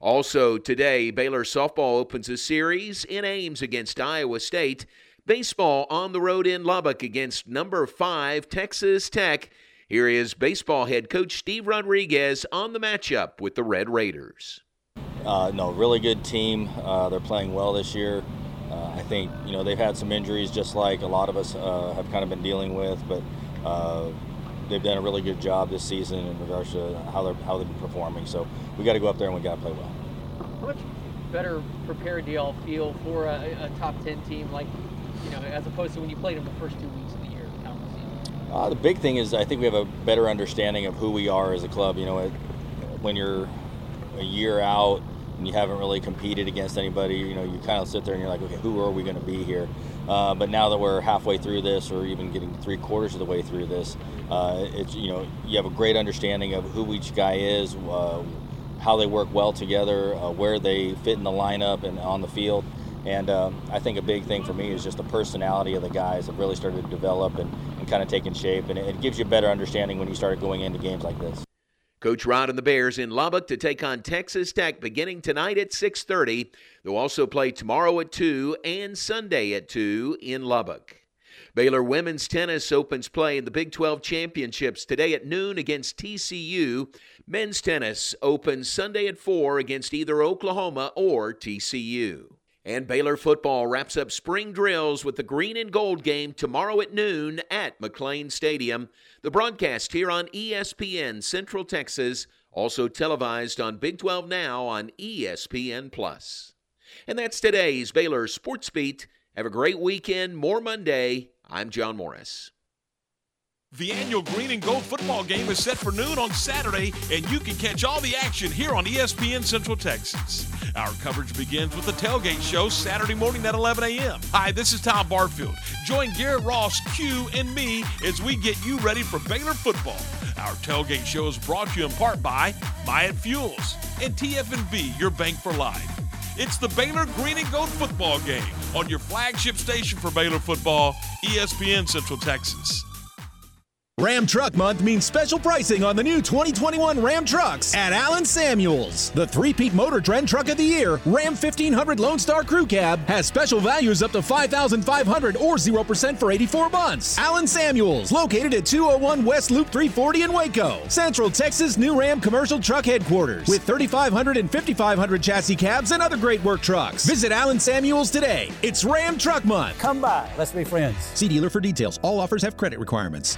S23: Also today, Baylor softball opens a series in Ames against Iowa State. Baseball on the road in Lubbock against number five Texas Tech. Here is baseball head coach Steve Rodriguez on the matchup with the Red Raiders.
S31: Uh, no, really good team. Uh, they're playing well this year. Uh, I think you know they've had some injuries, just like a lot of us uh, have kind of been dealing with, but uh, they've done a really good job this season in regards to how they're how they've been performing. So we got to go up there and we got to play well.
S32: How much better prepared do y'all feel for a, a top 10 team like, you know, as opposed to when you played them the first two weeks of the year? It?
S31: Uh, the big thing is I think we have a better understanding of who we are as a club. You know, it, when you're a year out and you haven't really competed against anybody, you know, you kind of sit there and you're like, okay, who are we going to be here? Uh, but now that we're halfway through this, or even getting three quarters of the way through this, uh, it's you know you have a great understanding of who each guy is, uh, how they work well together, uh, where they fit in the lineup and on the field. And um, I think a big thing for me is just the personality of the guys have really started to develop and, and kind of taken shape. And it, it gives you a better understanding when you start going into games like this.
S23: Coach Rod and the Bears in Lubbock to take on Texas Tech beginning tonight at 6:30. They'll also play tomorrow at 2 and Sunday at 2 in Lubbock. Baylor women's tennis opens play in the Big 12 championships today at noon against TCU. Men's tennis opens Sunday at 4 against either Oklahoma or TCU. And Baylor football wraps up spring drills with the green and gold game tomorrow at noon at McLane Stadium. The broadcast here on ESPN Central Texas, also televised on Big 12 Now on ESPN Plus. And that's today's Baylor Sports Beat. Have a great weekend. More Monday. I'm John Morris.
S33: The annual Green and Gold football game is set for noon on Saturday, and you can catch all the action here on ESPN Central Texas. Our coverage begins with the tailgate show Saturday morning at 11 a.m. Hi, this is Tom Barfield. Join Garrett Ross, Q, and me as we get you ready for Baylor football. Our tailgate show is brought to you in part by Myatt Fuels and TFNB, your bank for life. It's the Baylor Green and Gold football game on your flagship station for Baylor football, ESPN Central Texas.
S8: Ram Truck Month means special pricing on the new 2021 Ram trucks at Allen Samuels. The three-peat motor trend truck of the year, Ram 1500 Lone Star Crew Cab, has special values up to 5500 or 0% for 84 months. Allen Samuels, located at 201 West Loop 340 in Waco. Central Texas new Ram commercial truck headquarters with 3500 and 5500 chassis cabs and other great work trucks. Visit Allen Samuels today. It's Ram Truck Month.
S34: Come by. Let's be friends.
S8: See dealer for details. All offers have credit requirements.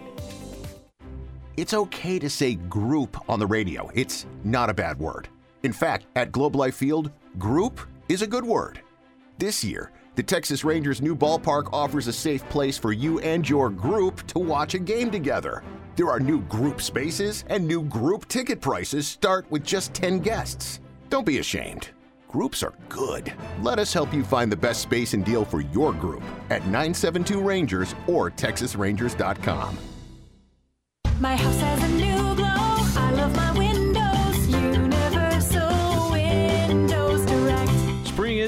S35: It's okay to say group on the radio. It's not a bad word. In fact, at Globe Life Field, group is a good word. This year, the Texas Rangers' new ballpark offers a safe place for you and your group to watch a game together. There are new group spaces, and new group ticket prices start with just 10 guests. Don't be ashamed. Groups are good. Let us help you find the best space and deal for your group at 972 Rangers or TexasRangers.com.
S24: My house has a new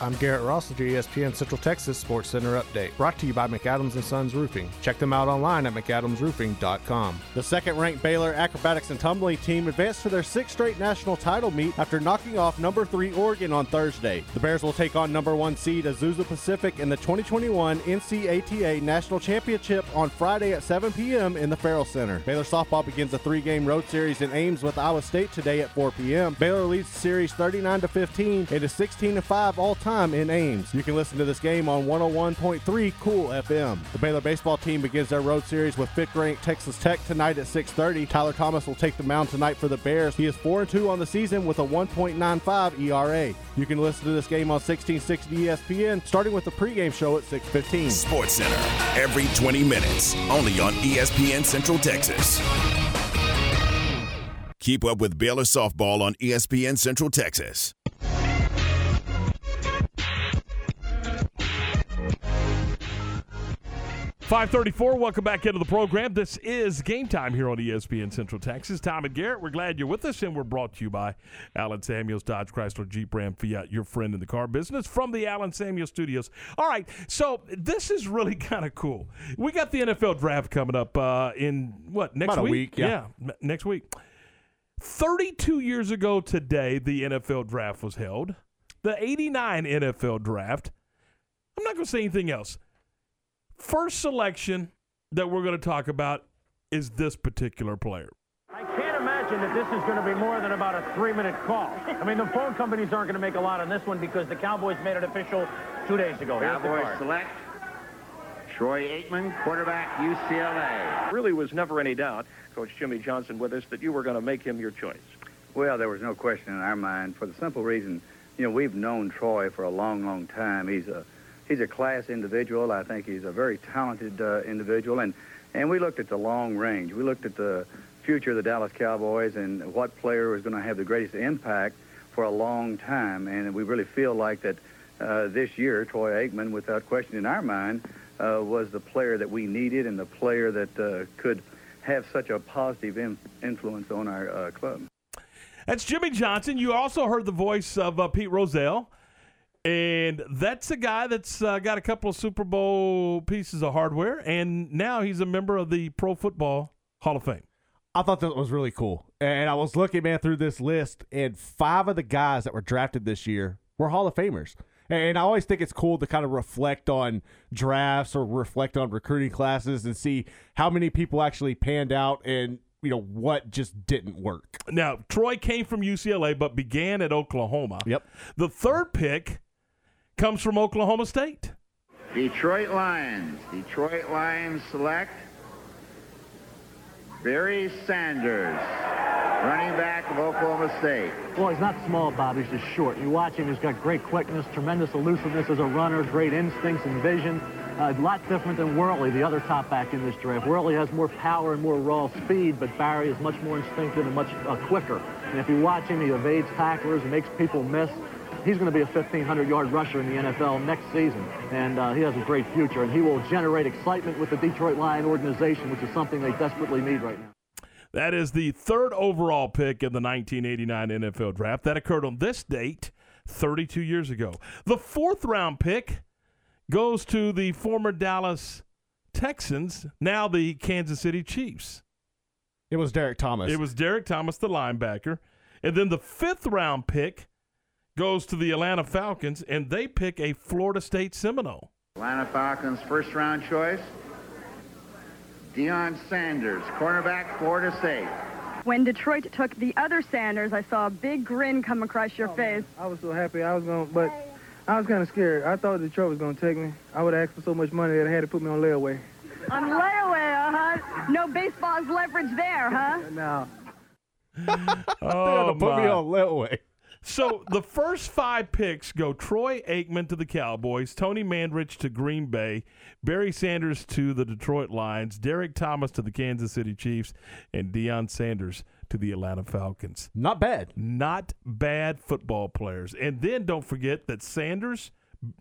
S4: I'm Garrett Ross with your ESPN Central Texas Sports Center update, brought to you by McAdams and Sons Roofing. Check them out online at McAdamsRoofing.com. The second-ranked Baylor acrobatics and tumbling team advanced to their sixth straight national title meet after knocking off number three Oregon on Thursday. The Bears will take on number one seed Azusa Pacific in the 2021 NCATA National Championship on Friday at 7 p.m. in the Ferrell Center. Baylor softball begins a three-game road series in Ames with Iowa State today at 4 p.m. Baylor leads the series 39 to 15 and is 16 to 5 all time in Ames. You can listen to this game on 101.3 Cool FM. The Baylor baseball team begins their road series with fifth-ranked Texas Tech tonight at 6:30. Tyler Thomas will take the mound tonight for the Bears. He is 4-2 on the season with a 1.95 ERA. You can listen to this game on 1660 ESPN, starting with the pregame show at 6:15.
S2: Sports Center every 20 minutes, only on ESPN Central Texas. Keep up with Baylor softball on ESPN Central Texas.
S3: Five thirty-four. Welcome back into the program. This is game time here on ESPN Central Texas. Tom and Garrett, we're glad you're with us, and we're brought to you by Allen Samuels Dodge Chrysler Jeep Ram Fiat, your friend in the car business, from the Allen Samuels Studios. All right, so this is really kind of cool. We got the NFL draft coming up uh, in what next
S4: About a
S3: week?
S4: week, yeah.
S3: m- next week. Thirty-two years ago today, the NFL draft was held. The '89 NFL draft. I'm not going to say anything else first selection that we're going to talk about is this particular player.
S34: I can't imagine that this is going to be more than about a three-minute call. I mean, the phone companies aren't going to make a lot on this one because the Cowboys made it official two days ago. Here's the
S36: Cowboys select Troy Aikman, quarterback, UCLA.
S37: really was never any doubt, Coach Jimmy Johnson with us, that you were going to make him your choice.
S38: Well, there was no question in our mind for the simple reason, you know, we've known Troy for a long, long time. He's a he's a class individual. I think he's a very talented uh, individual, and and we looked at the long range. We looked at the future of the Dallas Cowboys and what player was going to have the greatest impact for a long time, and we really feel like that uh, this year, Troy Aikman, without question in our mind, uh, was the player that we needed and the player that uh, could have such a positive in- influence on our uh, club.
S3: That's Jimmy Johnson. You also heard the voice of uh, Pete Rozelle. And that's a guy that's uh, got a couple of Super Bowl pieces of hardware, and now he's a member of the Pro Football Hall of Fame.
S4: I thought that was really cool. And I was looking, man, through this list, and five of the guys that were drafted this year were Hall of Famers. And I always think it's cool to kind of reflect on drafts or reflect on recruiting classes and see how many people actually panned out and, you know, what just didn't work.
S3: Now, Troy came from UCLA but began at Oklahoma.
S4: Yep.
S3: The third pick comes from Oklahoma State.
S36: Detroit Lions. Detroit Lions select Barry Sanders, running back of Oklahoma State.
S34: Well, he's not small, Bob. He's just short. You watch him, he's got great quickness, tremendous elusiveness as a runner, great instincts and vision. Uh, a lot different than Worley, the other top back in this draft. Worley has more power and more raw speed, but Barry is much more instinctive and much uh, quicker. And if you watch him, he evades tacklers, makes people miss. He's going to be a 1,500-yard rusher in the NFL next season, and uh, he has a great future. And he will generate excitement with the Detroit Lion organization, which is something they desperately need right now.
S3: That is the third overall pick in the 1989 NFL draft. That occurred on this date 32 years ago. The fourth round pick goes to the former Dallas Texans, now the Kansas City Chiefs.
S4: It was Derrick Thomas.
S3: It was Derrick Thomas, the linebacker. And then the fifth round pick goes to the Atlanta Falcons, and they pick a Florida State Seminole.
S36: Atlanta Falcons first round choice, Deion Sanders, cornerback, Florida State.
S39: When Detroit took the other Sanders, I saw a big grin come across your face.
S40: I was so happy. I was going, but I was kind of scared. I thought Detroit was going to take me. I would have asked for so much money that I had to put me on layaway.
S39: On layaway, uh-huh. No baseball's leverage there, huh?
S40: Now,
S3: Oh,
S4: put me
S3: my.
S4: on layaway.
S3: So the first five picks go Troy Aikman to the Cowboys, Tony Mandarich to Green Bay, Barry Sanders to the Detroit Lions, Derrick Thomas to the Kansas City Chiefs, and Deion Sanders to the Atlanta Falcons.
S4: Not bad.
S3: Not bad football players. And then don't forget that Sanders,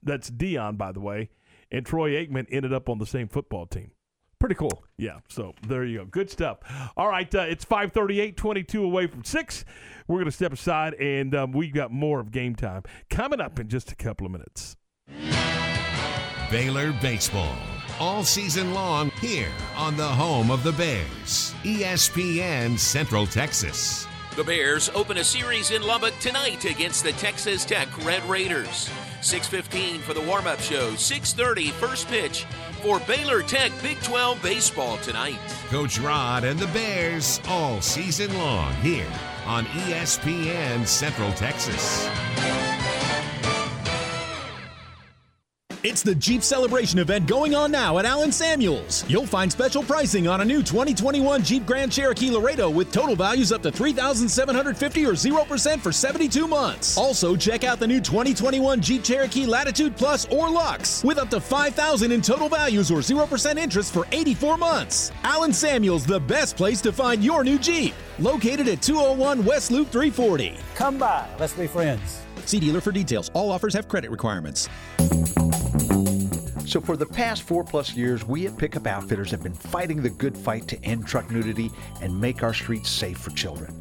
S3: that's Deion, by the way, and Troy Aikman ended up on the same football team.
S4: Pretty cool.
S3: Yeah, so there you go. Good stuff. All right, uh, it's 538, 22 away from 6. We're going to step aside, and um, we've got more of game time coming up in just a couple of minutes.
S6: Baylor Baseball. All season long here on the home of the Bears. ESPN Central Texas.
S23: The Bears open a series in Lubbock tonight against the Texas Tech Red Raiders. 6:15 for the warm-up show. 6:30 first pitch for Baylor Tech Big 12 baseball tonight.
S6: Coach Rod and the Bears all season long here on ESPN Central Texas.
S8: It's the Jeep Celebration event going on now at Allen Samuels. You'll find special pricing on a new 2021 Jeep Grand Cherokee Laredo with total values up to 3,750 or 0% for 72 months. Also, check out the new 2021 Jeep Cherokee Latitude Plus or Lux with up to 5,000 in total values or 0% interest for 84 months. Allen Samuels, the best place to find your new Jeep. Located at 201 West Loop 340.
S41: Come by, let's be friends.
S8: See dealer for details. All offers have credit requirements.
S26: So, for the past four plus years, we at Pickup Outfitters have been fighting the good fight to end truck nudity and make our streets safe for children.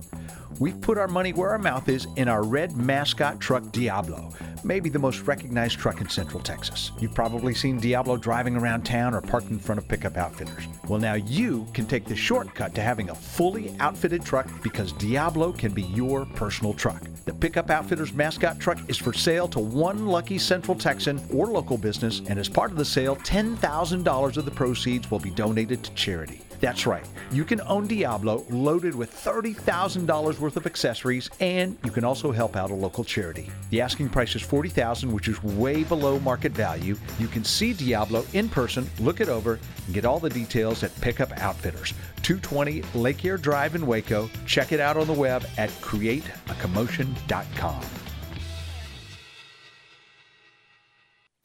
S26: We've put our money where our mouth is in our red mascot truck Diablo, maybe the most recognized truck in Central Texas. You've probably seen Diablo driving around town or parked in front of Pickup Outfitters. Well, now you can take the shortcut to having a fully outfitted truck because Diablo can be your personal truck. The Pickup Outfitters mascot truck is for sale to one lucky Central Texan or local business, and as part of the sale, $10,000 of the proceeds will be donated to charity. That's right. You can own Diablo loaded with $30,000 worth of accessories and you can also help out a local charity. The asking price is 40,000, which is way below market value. You can see Diablo in person, look it over, and get all the details at Pickup Outfitters, 220 Lake Air Drive in Waco. Check it out on the web at createacommotion.com.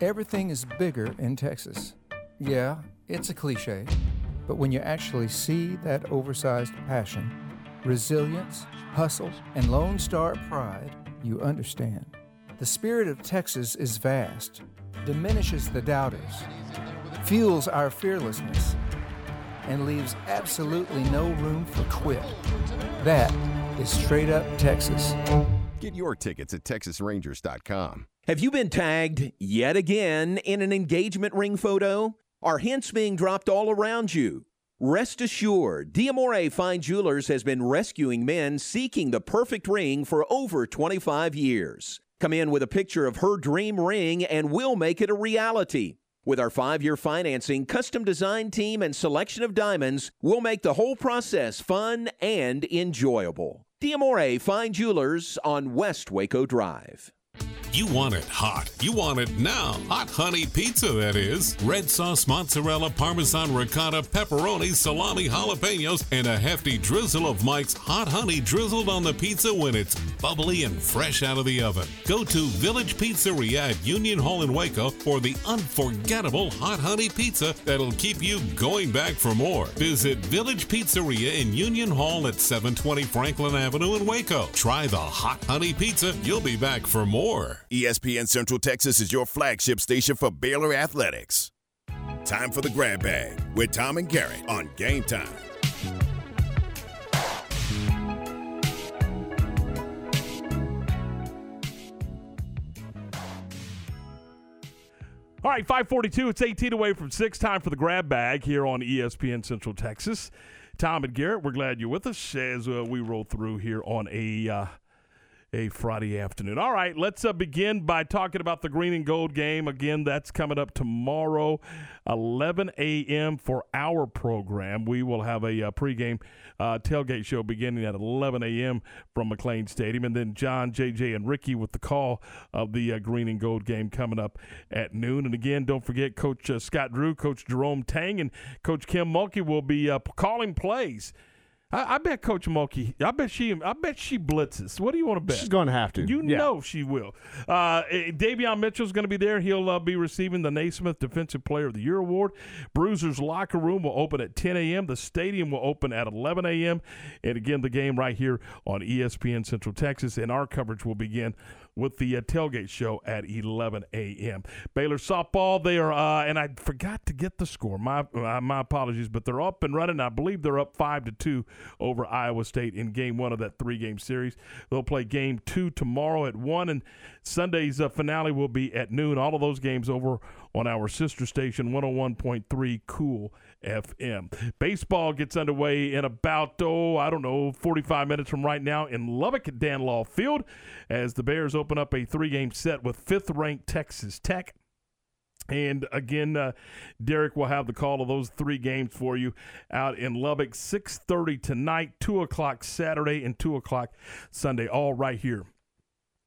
S42: Everything is bigger in Texas. Yeah, it's a cliche, but when you actually see that oversized passion, resilience, hustle, and Lone Star pride, you understand. The spirit of Texas is vast, diminishes the doubters, fuels our fearlessness, and leaves absolutely no room for quit. That is straight up Texas.
S38: Get your tickets at texasrangers.com.
S43: Have you been tagged yet again in an engagement ring photo? Are hints being dropped all around you? Rest assured, Diamore Fine Jewelers has been rescuing men seeking the perfect ring for over 25 years. Come in with a picture of her dream ring and we'll make it a reality. With our five year financing, custom design team, and selection of diamonds, we'll make the whole process fun and enjoyable. Diamore Fine Jewelers on West Waco Drive.
S44: You want it hot. You want it now. Hot honey pizza, that is. Red sauce, mozzarella, parmesan, ricotta, pepperoni, salami, jalapenos, and a hefty drizzle of Mike's hot honey drizzled on the pizza when it's bubbly and fresh out of the oven. Go to Village Pizzeria at Union Hall in Waco for the unforgettable hot honey pizza that'll keep you going back for more. Visit Village Pizzeria in Union Hall at 720 Franklin Avenue in Waco. Try the hot honey pizza. You'll be back for more.
S2: ESPN Central Texas is your flagship station for Baylor Athletics. Time for the grab bag with Tom and Garrett on Game Time.
S3: All right, 542. It's 18 away from 6. Time for the grab bag here on ESPN Central Texas. Tom and Garrett, we're glad you're with us as uh, we roll through here on a uh, a Friday afternoon. All right, let's uh, begin by talking about the green and gold game. Again, that's coming up tomorrow, 11 a.m. for our program. We will have a uh, pregame uh, tailgate show beginning at 11 a.m. from McLane Stadium. And then John, JJ, and Ricky with the call of the uh, green and gold game coming up at noon. And again, don't forget Coach uh, Scott Drew, Coach Jerome Tang, and Coach Kim Mulkey will be uh, calling plays. I, I bet Coach Mulkey. I bet she. I bet she blitzes. What do you want to bet?
S4: She's going to have to.
S3: You
S4: Yeah.
S3: know she will. Uh, eh, Davion Mitchell's going to be there. He'll uh, be receiving the Naismith Defensive Player of the Year award. Bruiser's locker room will open at 10 a.m. The stadium will open at 11 a.m. And again, the game right here on ESPN Central Texas. And our coverage will begin with the uh, tailgate show at 11 a.m. Baylor softball, they are, uh, and I forgot to get the score. My uh, my apologies, but they're up and running. I believe they're up five to two over Iowa State in game one of that three game series. They'll play game two tomorrow at 1, and Sunday's uh, finale will be at noon. All of those games over on our sister station, 101.3 Cool FM. Baseball gets underway in about, oh, I don't know, 45 minutes from right now in Lubbock at Dan Law Field as the Bears open up a three game set with fifth ranked Texas Tech. And again, uh, Derek will have the call of those three games for you out in Lubbock, 6.30 tonight, 2 o'clock Saturday, and 2 o'clock Sunday, all right here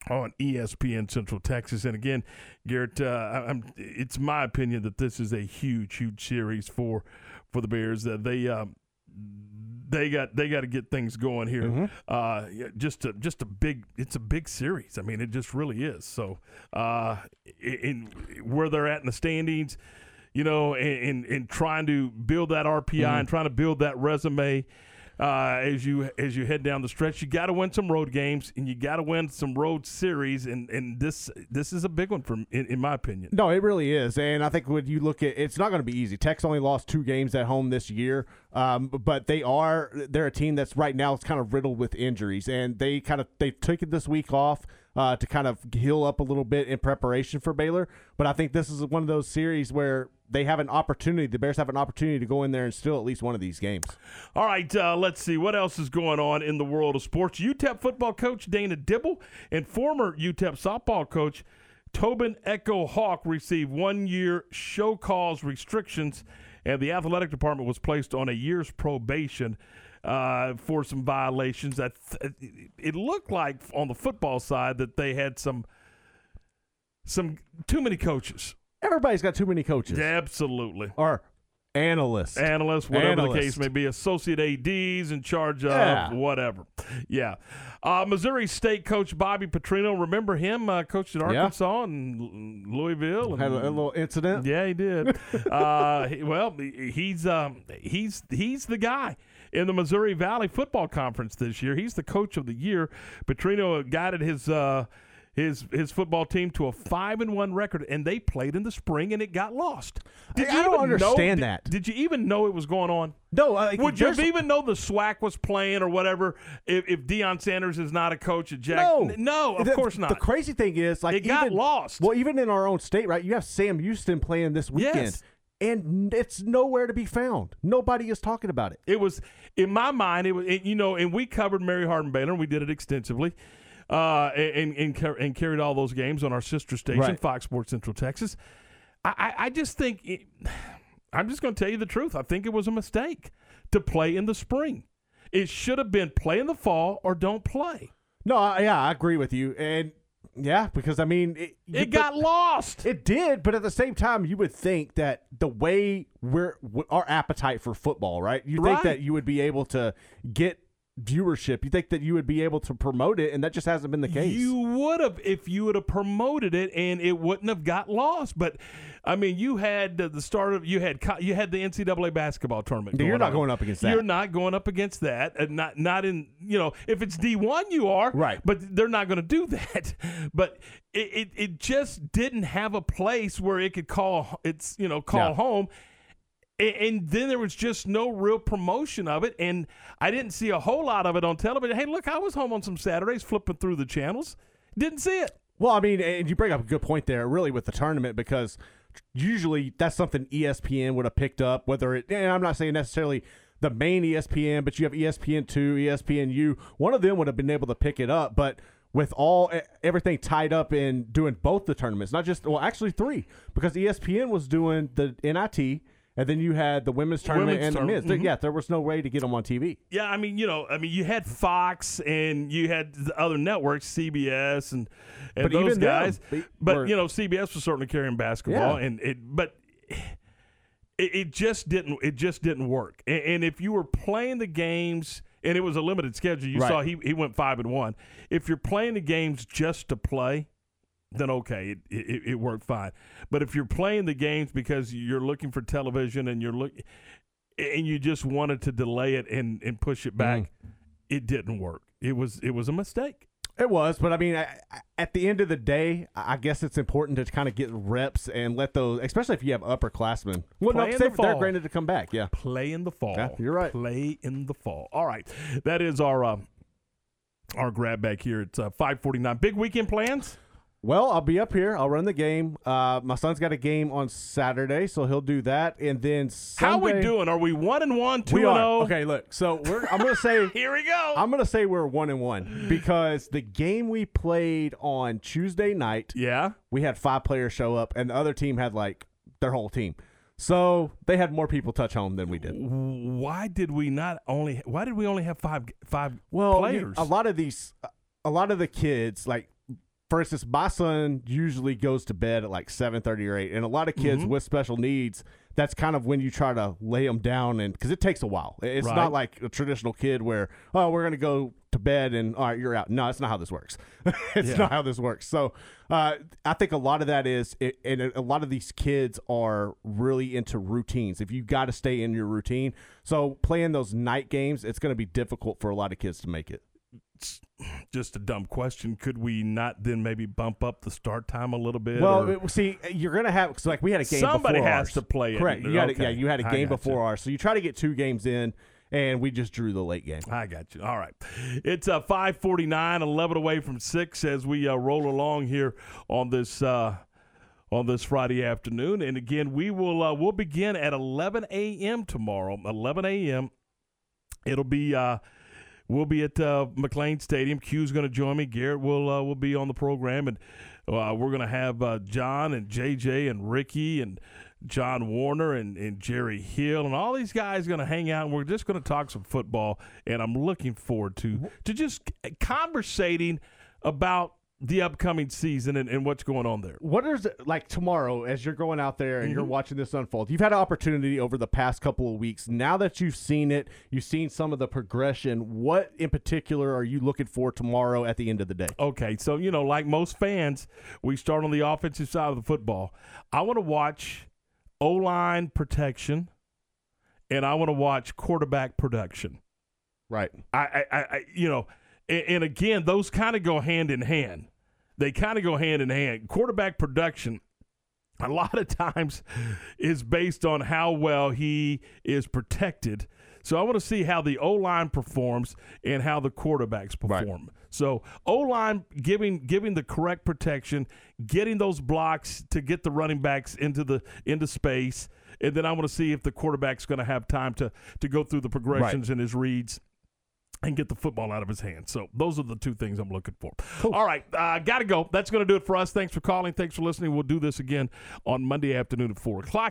S3: on ESPN Central Texas. And again, Garrett, uh, it's my opinion that this is a huge, huge series for for the Bears. That they um, they got they got to get things going here. Uh, just a just a big it's a big series. I mean, it just really is. So, uh, in, in where they're at in the standings, you know, and and, and trying to build that RPI and trying to build that resume. Uh, as you as you head down the stretch, you got to win some road games and you got to win some road series, and, and this this is a big one for in, in my opinion.
S4: No, it really is, and I think when you look at, it's not going to be easy. Tech's only lost two games at home this year, um, but they are they're a team that's right now it's kind of riddled with injuries, and they kind of they've taken this week off uh, to kind of heal up a little bit in preparation for Baylor. But I think this is one of those series where they have an opportunity. The Bears have an opportunity to go in there and steal at least one of these games.
S3: All right, uh, let's see what else is going on in the world of sports. UTEP football coach Dana Dimel and former UTEP softball coach Tobin Echo Hawk received one year show cause restrictions, and the athletic department was placed on a year's probation. Uh, for some violations that it looked like on the football side that they had some some too many coaches.
S4: Everybody's got too many coaches.
S3: Absolutely.
S4: Or analysts.
S3: Analysts, whatever the case may be, associate ADs in charge of
S4: Yeah.
S3: whatever. Yeah. Uh, Missouri State coach Bobby Petrino, remember him? Uh, coached at
S4: Yeah.
S3: Arkansas and Louisville. And,
S4: Had a, a little incident.
S3: Yeah, he did. uh, he- well, he- he's um, he's he's the guy in the Missouri Valley Football Conference this year. He's the coach of the year. Petrino guided his uh, his his football team to a five and one record, and they played in the spring, and it got lost. Did
S4: I
S3: you
S4: don't
S3: even know-
S4: understand
S3: did-
S4: that.
S3: Did you even know it was going on?
S4: No, uh,
S3: Would you even know the SWAC was playing or whatever if, if Deion Sanders is not a coach at Jack?
S4: No,
S3: no, of
S4: The-
S3: course not.
S4: The crazy thing is, like,
S3: It got lost.
S4: Well, even in our own state, right? You have Sam Houston playing this weekend,
S3: Yes.
S4: And it's nowhere to be found. Nobody is talking about it.
S3: It was in my mind. It was it, you know, and we covered Mary Hardin Baylor. and We did it extensively, uh, and and, and carried all those games on our sister station,
S4: Right.
S3: Fox Sports Central Texas. I, I, I just think it, I'm just going to tell you the truth. I think it was a mistake to play in the spring. It should have been play in the fall or don't play.
S4: No, I, yeah, I agree with you, and yeah, because I mean, it,
S3: It got lost.
S4: It did, but at the same time, you would think that the way we're our appetite for football, right? You
S3: Right.
S4: think that you would be able to get viewership. You think that you would be able to promote it, and that just hasn't been the case.
S3: You would have if you would have promoted it, and it wouldn't have got lost. But I mean, you had the, start of you had you had the NCAA basketball tournament.
S4: You're not
S3: on.
S4: going up against that.
S3: You're not going up against that. And not not in you know if it's D one you are
S4: Right.
S3: But they're not going to do that. But it, it it just didn't have a place where it could call it's you know call
S4: Yeah.
S3: home. And then there was just no real promotion of it, and I didn't see a whole lot of it on television. Hey, look, I was home on some Saturdays flipping through the channels, didn't see it.
S4: Well, I mean, and you bring up a good point there, really, with the tournament because usually that's something ESPN would have picked up. Whether it, and I'm not saying necessarily the main ESPN, but you have ESPN two, E ESPN U. One of them would have been able to pick it up, but with all everything tied up in doing both the tournaments, not just well, actually three, because ESPN was doing the NIT. And then you had the women's tournament
S3: Women's
S4: and the men's.
S3: mhm.
S4: Yeah, there was no way to get them on TV.
S3: Yeah, I mean, you know, I mean, you had Fox and you had the other networks, CBS and and
S4: But
S3: those
S4: even them,
S3: guys. but
S4: were-
S3: you know, CBS was certainly carrying basketball,
S4: Yeah.
S3: and it, but it, it just didn't, it just didn't work. And, and if you were playing the games, and it was a limited schedule, you
S4: Right.
S3: saw he he went five and one. If you're playing the games just to play. Then okay, it, it, it worked fine. But if you're playing the games because you're looking for television and you're look, and you just wanted to delay it and, and push it back,
S4: Mm-hmm.
S3: it didn't work. It was it was a mistake.
S4: It was, but I mean, I, at the end of the day, I guess it's important to kind of get reps and let those, especially if you have upperclassmen. Well,
S3: Play
S4: no, they,
S3: the
S4: they're granted to come back. Yeah,
S3: Play in the fall.
S4: Yeah, you're right.
S3: Play in the fall. All right, that is our uh, our grab back here. It's uh, five forty nine. Big weekend plans.
S4: Well, I'll be up here. I'll run the game. Uh, my son's got a game on Saturday, so he'll do that, and then
S3: How we doing? Are we one and one, two
S4: we
S3: and
S4: are.
S3: zero?
S4: Okay, look. So we're. I'm gonna say.
S3: Here we go.
S4: I'm gonna say we're one and one because the game we played on Tuesday night.
S3: Yeah.
S4: We had five players show up, and the other team had like their whole team. So they had more people touch home than we did.
S3: Why did we not only? Why did we only have five five
S4: Well,
S3: players?
S4: a lot of these, a lot of the kids, like for instance, my son usually goes to bed at like seven thirty or eight, and a lot of kids
S3: Mhm.
S4: with special needs, that's kind of when you try to lay them down, and because it takes a while. It's
S3: Right.
S4: not like a traditional kid where oh we're gonna go to bed and all right you're out. No, that's not how this works. it's
S3: Yeah.
S4: not how this works. So uh, I think a lot of that is, it, and a lot of these kids are really into routines. If you got to stay in your routine, so playing those night games, it's going to be difficult for a lot of kids to make it.
S3: Just a dumb question. Could we not then maybe bump up the start time a little bit?
S4: Well,
S3: or-
S4: see, you're gonna have because like we had a game.
S3: Somebody
S4: before
S3: has
S4: ours.
S3: to play it.
S4: Correct. You.
S3: Okay.
S4: Yeah, you had a game before ours, so you try to get two games in, and we just drew the late game.
S3: I got you. All right. It's uh, 549, 11 away from 6 as we uh, roll along here on this uh, on this Friday afternoon. And again, we will uh, we'll begin at 11 a.m. tomorrow. 11 a.m. It'll be uh, we'll be at uh, McLane Stadium. Q's going to join me. Garrett will uh, will be on the program, and uh, we're going to have uh, John and JJ and Ricky and John Warner and, and Jerry Hill and all these guys going to hang out, and we're just going to talk some football. And I'm looking forward to to just conversating about the upcoming season and, and what's going on there.
S4: What is it like tomorrow as you're going out there and you're
S3: Mhm.
S4: watching this unfold? You've had an opportunity over the past couple of weeks. Now that you've seen it, you've seen some of the progression. What in particular are you looking for tomorrow at the end of the day?
S3: Okay, so you know, like most fans, we start on the offensive side of the football. I want to watch O line protection, and I want to watch quarterback production.
S4: Right.
S3: I, I, I you know, and again, those kind of go hand in hand. They kind of go hand in hand. Quarterback production. A lot of times is based on how well he is protected. So I want to see how the O line performs and how the quarterbacks perform. So O line giving giving the correct protection, getting those blocks to get the running backs into the into space, and then I want to see if the quarterback's going to have time to to go through the progressions and his reads and get the football out of his hands. So those are the two things I'm looking for. All right, uh, got to go. That's going to do it for us. Thanks for calling. Thanks for listening. We'll do this again on Monday afternoon at 4 o'clock.